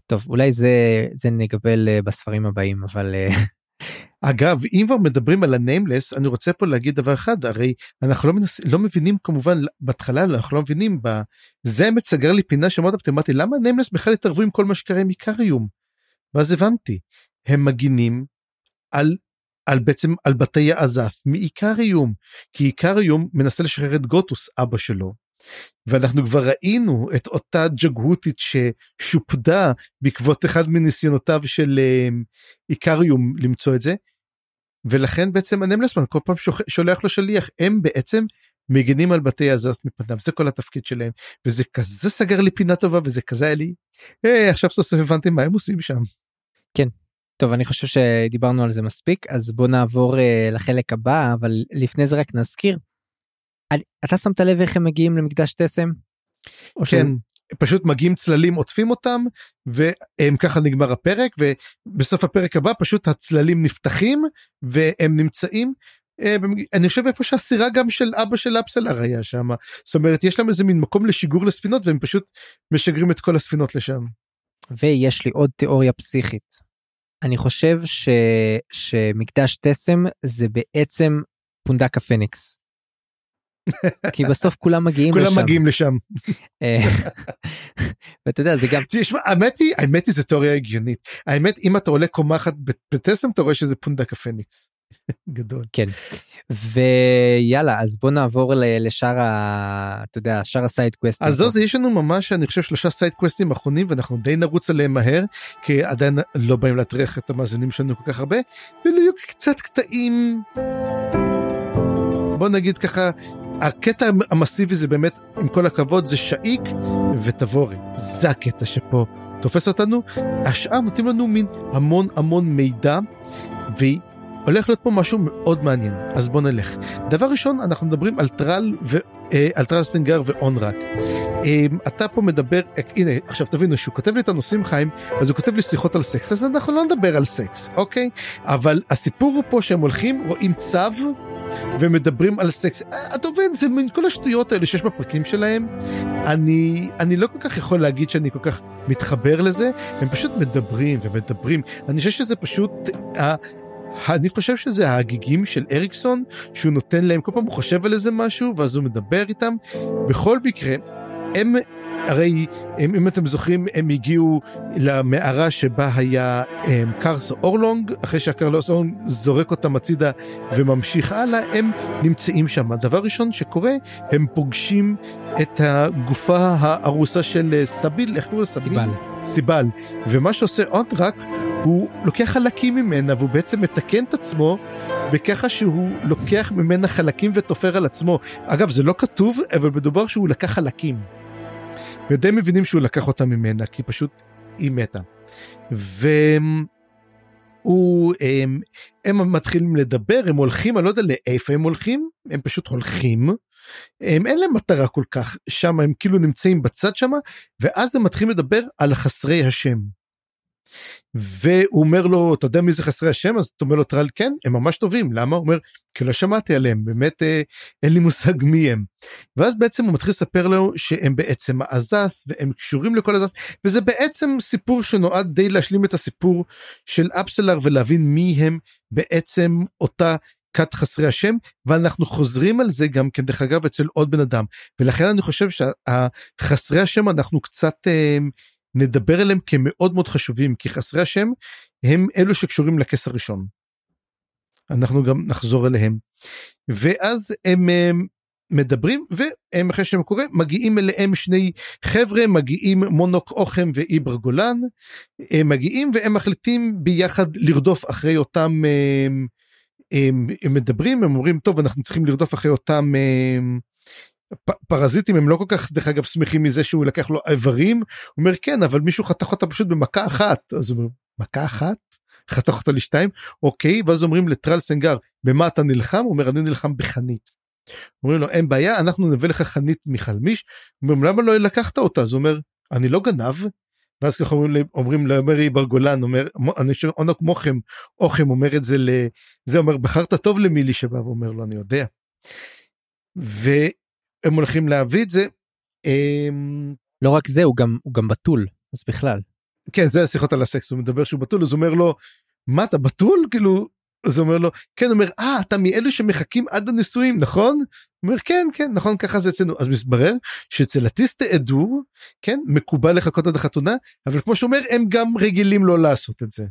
טוב, אולי זה, זה נקבל אה, בספרים הבאים, אבל אה, אגב, אם כבר מדברים על הניימלס, אני רוצה פה להגיד דבר אחד, הרי אנחנו לא, מנס, לא מבינים כמובן, בהתחלה אנחנו לא מבינים, ב... זה האמת סגר לי פינה שמאוד אהבתי, אמרתי, למה הניימלס בכלל התערבו עם כל מה שקרה עם איקריום? ואז הבנתי, הם מגינים על, על בעצם על בתי העזף מאיקריום, כי איקריום מנסה לשחרר את גוטוס, אבא שלו. ואנחנו כבר ראינו את אותה ג'גהותית ששופדה בעקבות אחד מניסיונותיו של אה, איקריום למצוא את זה. ולכן בעצם הנמלסמן כל פעם שולח לו שליח הם בעצם מגינים על בתי הזרת מפניו זה כל התפקיד שלהם וזה כזה סגר לי פינה טובה וזה כזה היה לי היי עכשיו סוף סוף הבנתי מה הם עושים שם. טוב, אני חושב שדיברנו על זה מספיק, אז בוא נעבור uh, לחלק הבא, אבל לפני זה רק נזכיר. אתה שמת לב איך הם מגיעים למקדש תסם? כן פשוט מגיעים צללים עוטפים אותם והם ככה נגמר הפרק ובסוף הפרק הבא פשוט הצללים נפתחים והם נמצאים. אה, אני חושב איפה שהסירה גם של אבא של אפסלר היה שם זאת אומרת יש להם איזה מין מקום לשיגור לספינות והם פשוט משגרים את כל הספינות לשם. ויש לי עוד תיאוריה פסיכית. אני חושב ש... שמקדש תסם זה בעצם פונדק הפניקס. כי בסוף כולם מגיעים כולם לשם. מגיעים לשם. אה, ואתה יודע זה גם תשמע, האמת היא האמת היא זה תיאוריה הגיונית האמת אם אתה עולה קומה אחת בטסם אתה רואה שזה פונדק הפניקס. גדול. כן ויאללה אז בוא נעבור לשאר ה... אתה יודע שאר ה side quest. אז זהו זה יש לנו ממש אני חושב שלושה side quest ים אחרונים ואנחנו די נרוץ עליהם מהר כי עדיין לא באים להטריח את המאזינים שלנו כל כך הרבה ולו יהיו קצת קטעים. בוא נגיד ככה הקטע המסיבי זה באמת עם כל הכבוד זה שאיק ותבורי זה הקטע שפה תופס אותנו. השאר נותנים לנו מין המון המון מידע והולך להיות פה משהו מאוד מעניין. אז בוא נלך. דבר ראשון אנחנו מדברים על טרל ו... אה, על טרל סנגר ואונרק. אה, אתה פה מדבר אה, הנה עכשיו תבינו שהוא כותב לי את הנושאים חיים אז הוא כותב לי שיחות על סקס אז אנחנו לא נדבר על סקס אוקיי? אבל הסיפור הוא פה שהם הולכים רואים צו ומדברים על סקס. אתה מבין זה מין כל השטויות האלה שיש בפרקים שלהם. אני אני לא כל כך יכול להגיד שאני כל כך מתחבר לזה. הם פשוט מדברים ומדברים. אני חושב שזה פשוט. אני חושב שזה ההגיגים של אריקסון שהוא נותן להם כל פעם הוא חושב על איזה משהו ואז הוא מדבר איתם. בכל מקרה הם הרי הם, אם אתם זוכרים הם הגיעו למערה שבה היה הם, קרס אורלונג. אחרי שהקרלוס אורלונג זורק אותם הצידה וממשיך הלאה הם נמצאים שם. הדבר ראשון שקורה הם פוגשים את הגופה הארוסה של אה, סביל. איך קוראים לה? סביל? סיבל. סיבל ומה שעושה רק הוא לוקח חלקים ממנה והוא בעצם מתקן את עצמו בככה שהוא לוקח ממנה חלקים ותופר על עצמו אגב זה לא כתוב אבל מדובר שהוא לקח חלקים. ודי מבינים שהוא לקח אותה ממנה כי פשוט היא מתה. והוא הם, הם מתחילים לדבר הם הולכים אני לא יודע לאיפה הם הולכים הם פשוט הולכים. הם אין להם מטרה כל כך שם הם כאילו נמצאים בצד שם ואז הם מתחילים לדבר על חסרי השם. והוא אומר לו אתה יודע מי זה חסרי השם אז אתה אומר לו טרל כן הם ממש טובים למה הוא אומר כי לא שמעתי עליהם באמת אה, אין לי מושג מי הם. ואז בעצם הוא מתחיל לספר לו שהם בעצם העזס והם קשורים לכל עזס וזה בעצם סיפור שנועד די להשלים את הסיפור של אפסלר ולהבין מי הם בעצם אותה כת חסרי השם ואנחנו חוזרים על זה גם כן דרך אגב אצל עוד בן אדם ולכן אני חושב שהחסרי השם אנחנו קצת אה, נדבר עליהם כמאוד מאוד חשובים כי חסרי השם הם אלו שקשורים לכס הראשון. אנחנו גם נחזור אליהם ואז הם, הם מדברים והם אחרי שהם קורה מגיעים אליהם שני חבר'ה מגיעים מונוק אוכם ואיבר גולן הם מגיעים והם מחליטים ביחד לרדוף אחרי אותם הם, הם, הם מדברים הם אומרים טוב אנחנו צריכים לרדוף אחרי אותם הם, פ- פרזיטים הם לא כל כך דרך אגב שמחים מזה שהוא לקח לו איברים. הוא אומר כן אבל מישהו חתך אותה פשוט במכה אחת. אז הוא אומר מכה אחת? חתך אותה לשתיים? אוקיי. ואז אומרים לטרל סנגר במה אתה נלחם? הוא אומר אני נלחם בחנית. אומרים לו אין בעיה אנחנו נביא לך חנית מחלמיש. אומרים למה לא לקחת אותה? אז הוא אומר אני לא גנב ואז ככה אומרים, אומרים לאמרי בר גולן, אומר, עונק מוחם, אוכם אומר את זה ל... זה אומר, בחרת טוב למילי שבא ואומר לו, אני יודע. והם הולכים להביא את זה. אמ, לא רק זה, הוא גם, הוא גם בתול, אז בכלל. כן, זה השיחות על הסקס, הוא מדבר שהוא בתול, אז הוא אומר לו, מה אתה בתול? כאילו, אז הוא אומר לו, כן, הוא אומר, אה, אתה מאלו שמחכים עד הנישואים, נכון? אומר, כן, כן, נכון, ככה זה אצלנו. אז מתברר שאצל הטיסטה עדור, כן, מקובל לחכות עד החתונה, אבל כמו שאומר, הם גם רגילים לא לעשות את זה.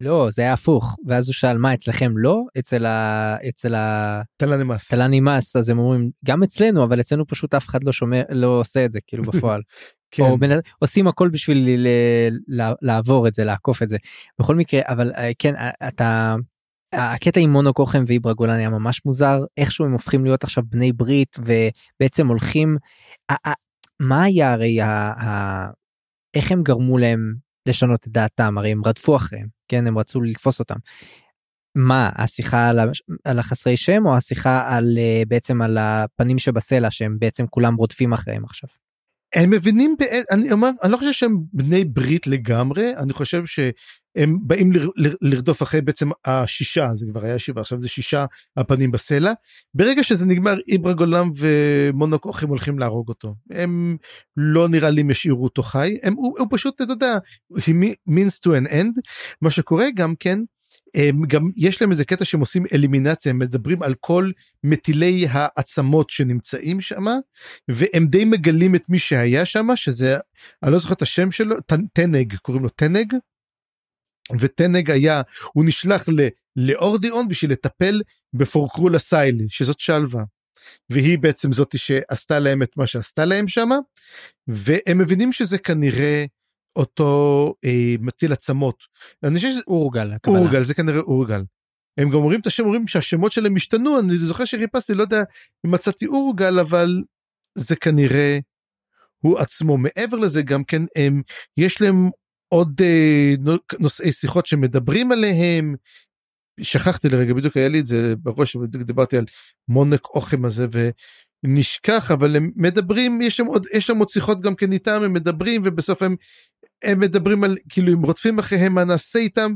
לא, זה היה הפוך. ואז הוא שאל, מה, אצלכם לא? אצל ה... אצל ה... תל"ני מס. תל"ני מס, אז הם אומרים, גם אצלנו, אבל אצלנו פשוט אף אחד לא שומע, לא עושה את זה, כאילו בפועל. כן. או בין, עושים הכל בשביל ל, ל, לעבור את זה, לעקוף את זה. בכל מקרה, אבל אה, כן, אה, אתה... הקטע עם מונו כוחם ואיברה גולן היה ממש מוזר, איכשהו הם הופכים להיות עכשיו בני ברית ובעצם הולכים... מה היה הרי. איך הם גרמו להם לשנות את דעתם הרי הם רדפו אחריהם כן הם רצו לתפוס אותם. מה השיחה על, על החסרי שם או השיחה על אה, בעצם על הפנים שבסלע שהם בעצם כולם רודפים אחריהם עכשיו. הם מבינים, אני אומר, אני לא חושב שהם בני ברית לגמרי, אני חושב שהם באים ל, ל, לרדוף אחרי בעצם השישה, זה כבר היה שבעה, עכשיו זה שישה הפנים בסלע. ברגע שזה נגמר, איברה גולם ומונוק הם הולכים להרוג אותו. הם לא נראה לי הם ישאירו אותו חי, הם, הוא, הוא פשוט, אתה יודע, he means to an end. מה שקורה גם כן, הם גם יש להם איזה קטע שהם עושים אלימינציה הם מדברים על כל מטילי העצמות שנמצאים שם והם די מגלים את מי שהיה שם שזה אני לא זוכר את השם שלו תנג קוראים לו תנג. ותנג היה הוא נשלח ל, לאורדיאון בשביל לטפל בפורקרולה סייל שזאת שלווה. והיא בעצם זאתי שעשתה להם את מה שעשתה להם שם והם מבינים שזה כנראה אותו אה, מטיל עצמות. אני חושב שזה אורגל. אורגל זה כנראה אורגל. הם גם אומרים את השם אומרים שהשמות שלהם השתנו אני זוכר שחיפשתי לא יודע אם מצאתי אורגל אבל זה כנראה הוא עצמו מעבר לזה גם כן הם יש להם עוד אה, נושאי שיחות שמדברים עליהם. שכחתי לרגע בדיוק היה לי את זה בראש דיברתי על מונק אוכם הזה ונשכח אבל הם מדברים יש שם עוד יש שם עוד שיחות גם כן איתם הם מדברים ובסוף הם הם מדברים על כאילו אם רודפים אחריהם מה נעשה איתם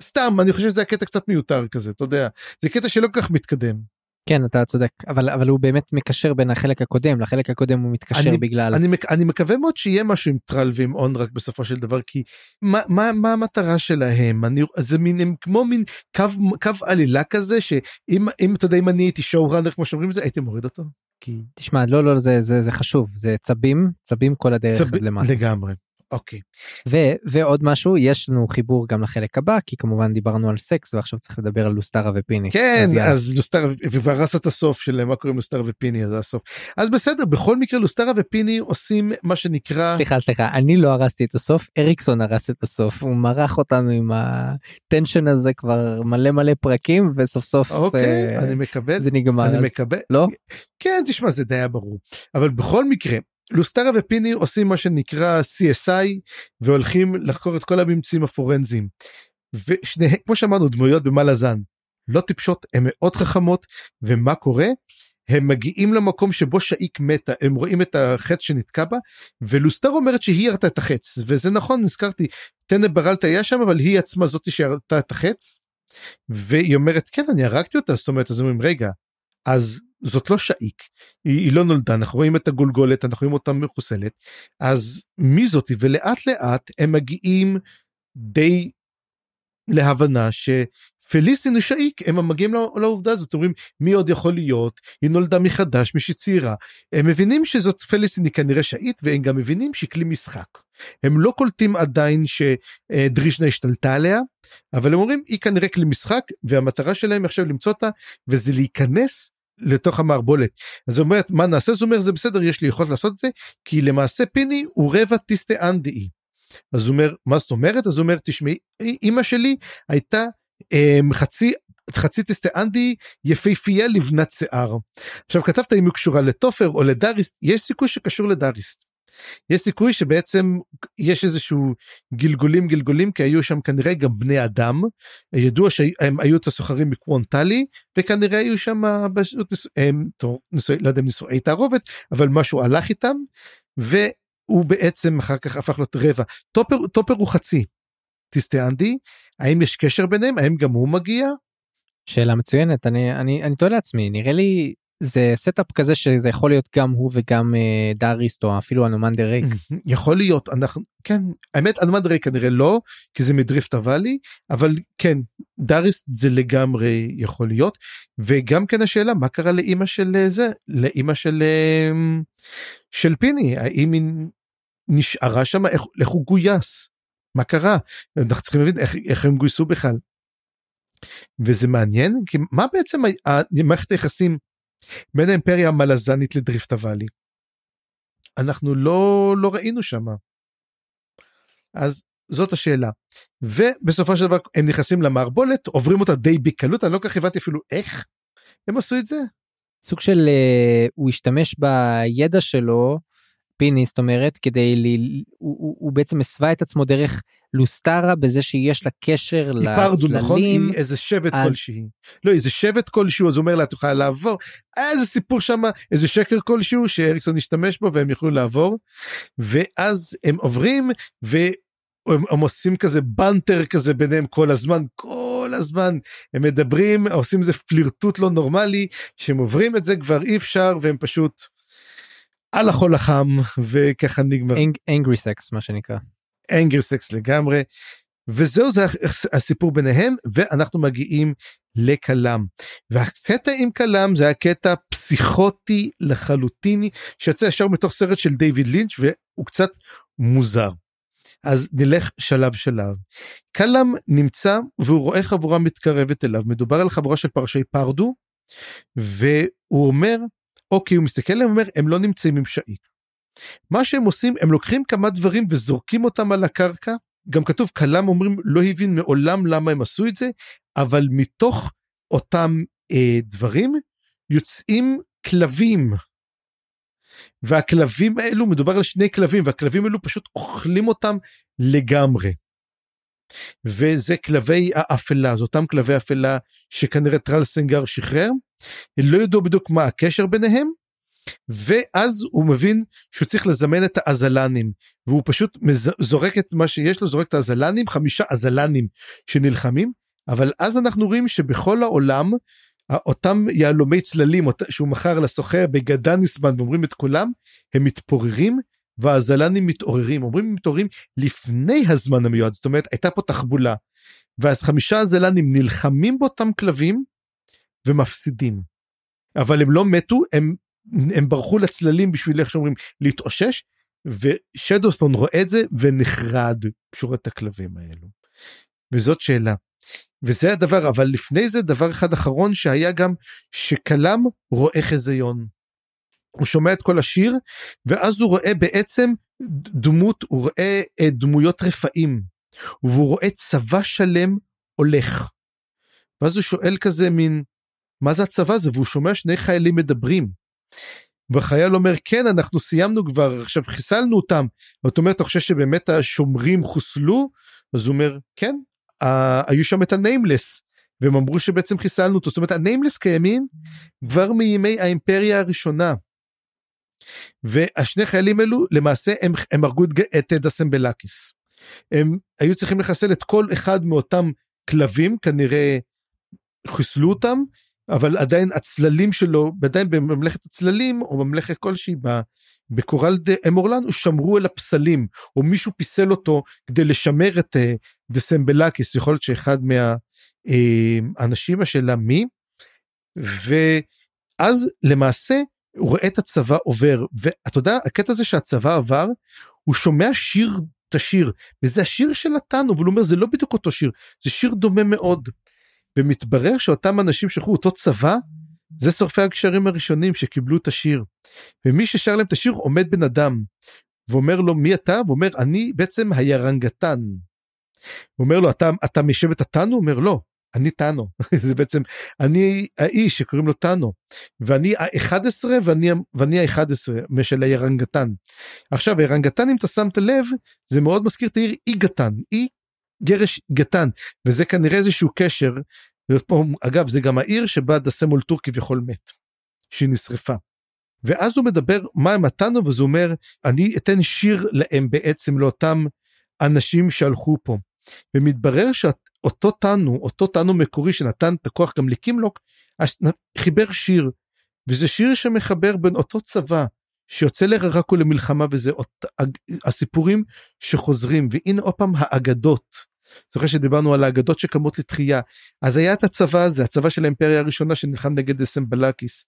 וסתם אני חושב שזה הקטע קצת מיותר כזה אתה יודע זה קטע שלא כל כך מתקדם. כן אתה צודק אבל אבל הוא באמת מקשר בין החלק הקודם לחלק הקודם הוא מתקשר אני, בגלל אני, אני מקווה מאוד שיהיה משהו עם טרל ועם און רק בסופו של דבר כי מה מה מה המטרה שלהם אני זה מין הם כמו מין קו קו עלילה כזה שאם אם אתה יודע אם אני הייתי שואו ראנר כמו שאומרים את זה הייתי מוריד אותו. כי תשמע לא לא זה זה זה חשוב זה צבים צבים כל הדרך צב... למטה לגמרי אוקיי. ו- ועוד משהו יש לנו חיבור גם לחלק הבא כי כמובן דיברנו על סקס ועכשיו צריך לדבר על לוסטרה ופיני. כן אז, אז לוסטרה וכבר הרס את הסוף של מה קוראים לוסטרה ופיני אז הסוף. אז בסדר בכל מקרה לוסטרה ופיני עושים מה שנקרא סליחה סליחה אני לא הרסתי את הסוף אריקסון הרס את הסוף הוא מרח אותנו עם הטנשן הזה כבר מלא מלא פרקים וסוף סוף אוקיי, אה, אני מקבל זה נגמר אני אז מקבל לא כן תשמע זה די היה ברור אבל בכל מקרה לוסטרה ופיני עושים מה שנקרא CSI והולכים לחקור את כל הממצאים הפורנזיים. ושניהם כמו שאמרנו דמויות במלאזן לא טיפשות הן מאוד חכמות ומה קורה הם מגיעים למקום שבו שאיק מתה הם רואים את החץ שנתקע בה ולוסטר אומרת שהיא ירתה את החץ וזה נכון נזכרתי טנא ברלטה היה שם אבל היא עצמה זאתי שירתה את החץ. והיא אומרת כן אני הרגתי אותה זאת אומרת אז אומרים רגע אז זאת לא שאיק, היא, היא לא נולדה, אנחנו רואים את הגולגולת, אנחנו רואים אותה מחוסלת, אז מי זאתי? ולאט לאט הם מגיעים די להבנה שפליסין הוא שאיק, הם מגיעים לא, לעובדה הזאת, אומרים מי עוד יכול להיות, היא נולדה מחדש, מישהי צעירה, הם מבינים שזאת פליסין היא כנראה שאית, והם גם מבינים שהיא כלי משחק. הם לא קולטים עדיין שדרישנה השתלטה עליה, אבל הם אומרים היא כנראה כלי משחק, והמטרה שלהם עכשיו למצוא אותה, וזה להיכנס לתוך המערבולת. אז הוא אומר מה נעשה? אז הוא אומר זה בסדר יש לי יכולת לעשות את זה כי למעשה פיני הוא רבע טיסטה אנדאי. אז הוא אומר מה זאת אומרת? אז הוא אומר תשמעי אמא שלי הייתה um, חצי חצי טיסטה אנדי יפהפייה לבנת שיער. עכשיו כתבת אם היא קשורה לתופר או לדאריסט יש סיכוי שקשור לדאריסט. יש סיכוי שבעצם יש איזשהו גלגולים גלגולים כי היו שם כנראה גם בני אדם ידוע שהם היו את הסוחרים מקוונטלי וכנראה היו שם הם, טוב, ניסוי, לא יודע אם נישואי תערובת אבל משהו הלך איתם. הוא בעצם אחר כך הפך להיות רבע. טופר, טופר הוא חצי. טיסטיאנדי, האם יש קשר ביניהם? האם גם הוא מגיע? שאלה מצוינת אני אני אני תוהה לעצמי נראה לי זה stuff כזה שזה יכול להיות גם הוא וגם אה, דאריסט או אפילו אנומנדר ריק. יכול להיות אנחנו כן האמת אנומנדר ריק כנראה לא כי זה מדריפט הוואלי אבל כן דאריסט זה לגמרי יכול להיות וגם כן השאלה מה קרה לאימא של אה, זה לאימא של אה, של פיני האם היא נשארה שם איך, איך הוא גויס מה קרה אנחנו צריכים להבין איך, איך הם גויסו בכלל. וזה מעניין כי מה בעצם מערכת היחסים בין האימפריה המלזנית לדריפט הוואלי. אנחנו לא לא ראינו שם. אז זאת השאלה. ובסופו של דבר הם נכנסים למערבולת עוברים אותה די בקלות אני לא כל כך הבנתי אפילו איך הם עשו את זה. סוג של uh, הוא השתמש בידע שלו פיני זאת אומרת כדי ל... הוא, הוא, הוא בעצם הסווה את עצמו דרך לוסטרה בזה שיש לה קשר לצללים. היא פרדו נכון? היא איזה שבט אז... כלשהי. לא איזה שבט כלשהו אז הוא אומר לה את יכולה לעבור. היה איזה סיפור שם איזה שקר כלשהו שאריקסון השתמש בו והם יכלו לעבור. ואז הם עוברים והם הם עושים כזה בנטר כזה ביניהם כל הזמן כל הזמן הם מדברים עושים איזה פלירטוט לא נורמלי שהם עוברים את זה כבר אי אפשר והם פשוט. על החול החם וככה נגמר. אנגרי סקס מה שנקרא. אנגרי סקס לגמרי. וזהו זה הסיפור ביניהם ואנחנו מגיעים לכלם. והקטע עם כלם זה הקטע פסיכוטי לחלוטיני שיוצא ישר מתוך סרט של דיוויד לינץ' והוא קצת מוזר. אז נלך שלב שלב. כלם נמצא והוא רואה חבורה מתקרבת אליו מדובר על חבורה של פרשי פרדו והוא אומר אוקיי הוא מסתכל עליהם ואומר הם לא נמצאים עם שאיק. מה שהם עושים הם לוקחים כמה דברים וזורקים אותם על הקרקע גם כתוב כלם אומרים לא הבין מעולם למה הם עשו את זה אבל מתוך אותם אה, דברים יוצאים כלבים. והכלבים האלו מדובר על שני כלבים והכלבים האלו פשוט אוכלים אותם לגמרי. וזה כלבי האפלה, זה אותם כלבי אפלה שכנראה טרלסנגר שחרר, לא ידעו בדיוק מה הקשר ביניהם, ואז הוא מבין שהוא צריך לזמן את האזלנים, והוא פשוט זורק את מה שיש לו, זורק את האזלנים, חמישה אזלנים שנלחמים, אבל אז אנחנו רואים שבכל העולם, אותם יהלומי צללים שהוא מכר לסוחר בגדניסמן ואומרים את כולם, הם מתפוררים והזלנים מתעוררים אומרים מתעוררים לפני הזמן המיועד זאת אומרת הייתה פה תחבולה. ואז חמישה הזלנים נלחמים באותם כלבים ומפסידים. אבל הם לא מתו הם הם ברחו לצללים בשביל איך שאומרים להתאושש ושדוסטון רואה את זה ונחרד פשוט את הכלבים האלו. וזאת שאלה. וזה הדבר אבל לפני זה דבר אחד אחרון שהיה גם שכלם רואה חזיון. הוא שומע את כל השיר ואז הוא רואה בעצם דמות הוא רואה אה, דמויות רפאים והוא רואה צבא שלם הולך. ואז הוא שואל כזה מין מה זה הצבא הזה והוא שומע שני חיילים מדברים. והחייל אומר כן אנחנו סיימנו כבר עכשיו חיסלנו אותם. זאת אומרת אתה חושב שבאמת השומרים חוסלו? אז הוא אומר כן היו שם את הניימלס והם אמרו שבעצם חיסלנו אותו זאת אומרת הניימלס קיימים כבר מימי האימפריה הראשונה. והשני חיילים אלו למעשה הם, הם הרגו את דסמבלקיס. הם היו צריכים לחסל את כל אחד מאותם כלבים כנראה חיסלו אותם אבל עדיין הצללים שלו עדיין בממלכת הצללים או ממלכת כלשהי בקוראלד אמורלן שמרו על הפסלים או מישהו פיסל אותו כדי לשמר את אה, דסמבלקיס יכול להיות שאחד מהאנשים אה, השאלה מי ואז למעשה הוא רואה את הצבא עובר ואתה יודע הקטע הזה שהצבא עבר הוא שומע שיר את השיר וזה השיר של נתנו אבל הוא אומר זה לא בדיוק אותו שיר זה שיר דומה מאוד. ומתברר שאותם אנשים שכחו אותו צבא זה שורפי הגשרים הראשונים שקיבלו את השיר ומי ששר להם את השיר עומד בן אדם ואומר לו מי אתה ואומר אני בעצם הירנגתן. הוא אומר לו אתה אתה משבט התנו אומר לא אני טאנו זה בעצם אני האיש שקוראים לו טאנו ואני ה-11 ואני ואני ה-11 משל הירנגתן. עכשיו הירנגתן אם אתה שמת לב זה מאוד מזכיר את העיר אי גתן אי גרש גתן וזה כנראה איזשהו קשר. פה, אגב זה גם העיר שבה דסמול טור כביכול מת. שהיא נשרפה. ואז הוא מדבר מה הם נתנו, וזה אומר, אני אתן שיר להם בעצם לאותם אנשים שהלכו פה. ומתברר שאותו תנו, אותו תנו מקורי שנתן את הכוח גם לקימלוק, חיבר שיר. וזה שיר שמחבר בין אותו צבא שיוצא לרקו למלחמה וזה אות, הסיפורים שחוזרים והנה עוד פעם האגדות. זוכר שדיברנו על האגדות שקמות לתחייה אז היה את הצבא הזה הצבא של האימפריה הראשונה שנלחם נגד דסמבלקיס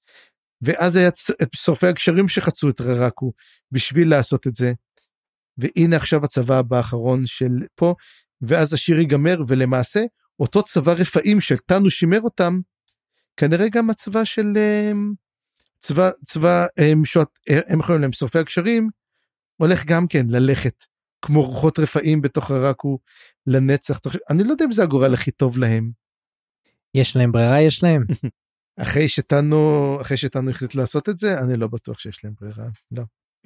ואז היה את שורפי הגשרים שחצו את ררקו בשביל לעשות את זה. והנה עכשיו הצבא הבא האחרון של פה ואז השיר ייגמר ולמעשה אותו צבא רפאים של תנו שימר אותם כנראה גם הצבא של אמ, צבא צבא הם שוט הם יכולים להם שורפי הגשרים הולך גם כן ללכת כמו רוחות רפאים בתוך הרקו לנצח אני לא יודע אם זה הגורל הכי טוב להם. יש להם ברירה יש להם. אחרי שתנו אחרי שתנו החליט לעשות את זה אני לא בטוח שיש להם ברירה לא.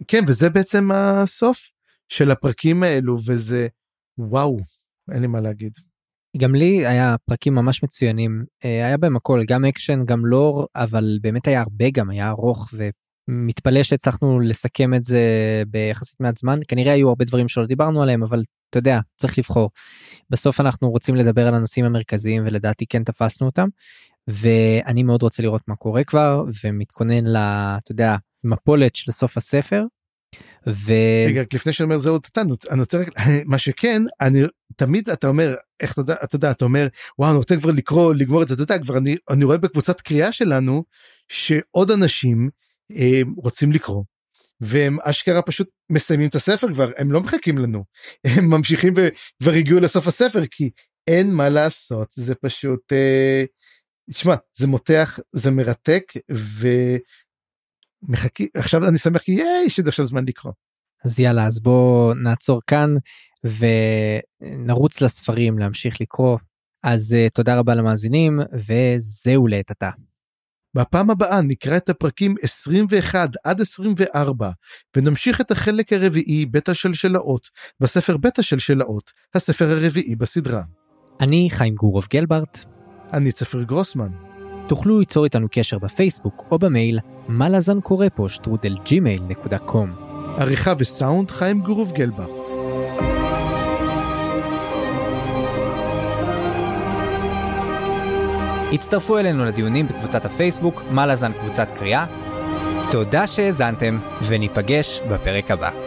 כן וזה בעצם הסוף של הפרקים האלו וזה וואו אין לי מה להגיד. גם לי היה פרקים ממש מצוינים אה, היה בהם הכל גם אקשן גם לור אבל באמת היה הרבה גם היה ארוך ומתפלא שהצלחנו לסכם את זה ביחסית מעט זמן כנראה היו הרבה דברים שלא דיברנו עליהם אבל אתה יודע צריך לבחור. בסוף אנחנו רוצים לדבר על הנושאים המרכזיים ולדעתי כן תפסנו אותם ואני מאוד רוצה לראות מה קורה כבר ומתכונן ל... אתה יודע מפולת של סוף הספר ו... רגע, לפני שאני אומר זהו אני רוצה רק מה שכן אני תמיד אתה אומר איך אתה יודע אתה יודע אתה אומר וואו אני רוצה כבר לקרוא לגמור את זה אתה יודע כבר אני אני רואה בקבוצת קריאה שלנו שעוד אנשים אה, רוצים לקרוא. והם אשכרה פשוט מסיימים את הספר כבר הם לא מחכים לנו הם ממשיכים וכבר הגיעו לסוף הספר כי אין מה לעשות זה פשוט אה, תשמע זה מותח זה מרתק ו... מחכים עכשיו אני שמח כי יש עכשיו זמן לקרוא. אז יאללה אז בוא נעצור כאן ונרוץ לספרים להמשיך לקרוא אז uh, תודה רבה למאזינים וזהו לעת עתה. בפעם הבאה נקרא את הפרקים 21 עד 24 ונמשיך את החלק הרביעי בית השלשלאות בספר בית השלשלאות הספר הרביעי בסדרה. אני חיים גורוב גלברט. אני צפר גרוסמן. תוכלו ליצור איתנו קשר בפייסבוק או במייל מה לזן קורא פה שטרודל ג'ימייל נקודה קום. עריכה וסאונד חיים גורוב גלברט. הצטרפו אלינו לדיונים בקבוצת הפייסבוק מה לזן קבוצת קריאה. תודה שהאזנתם וניפגש בפרק הבא.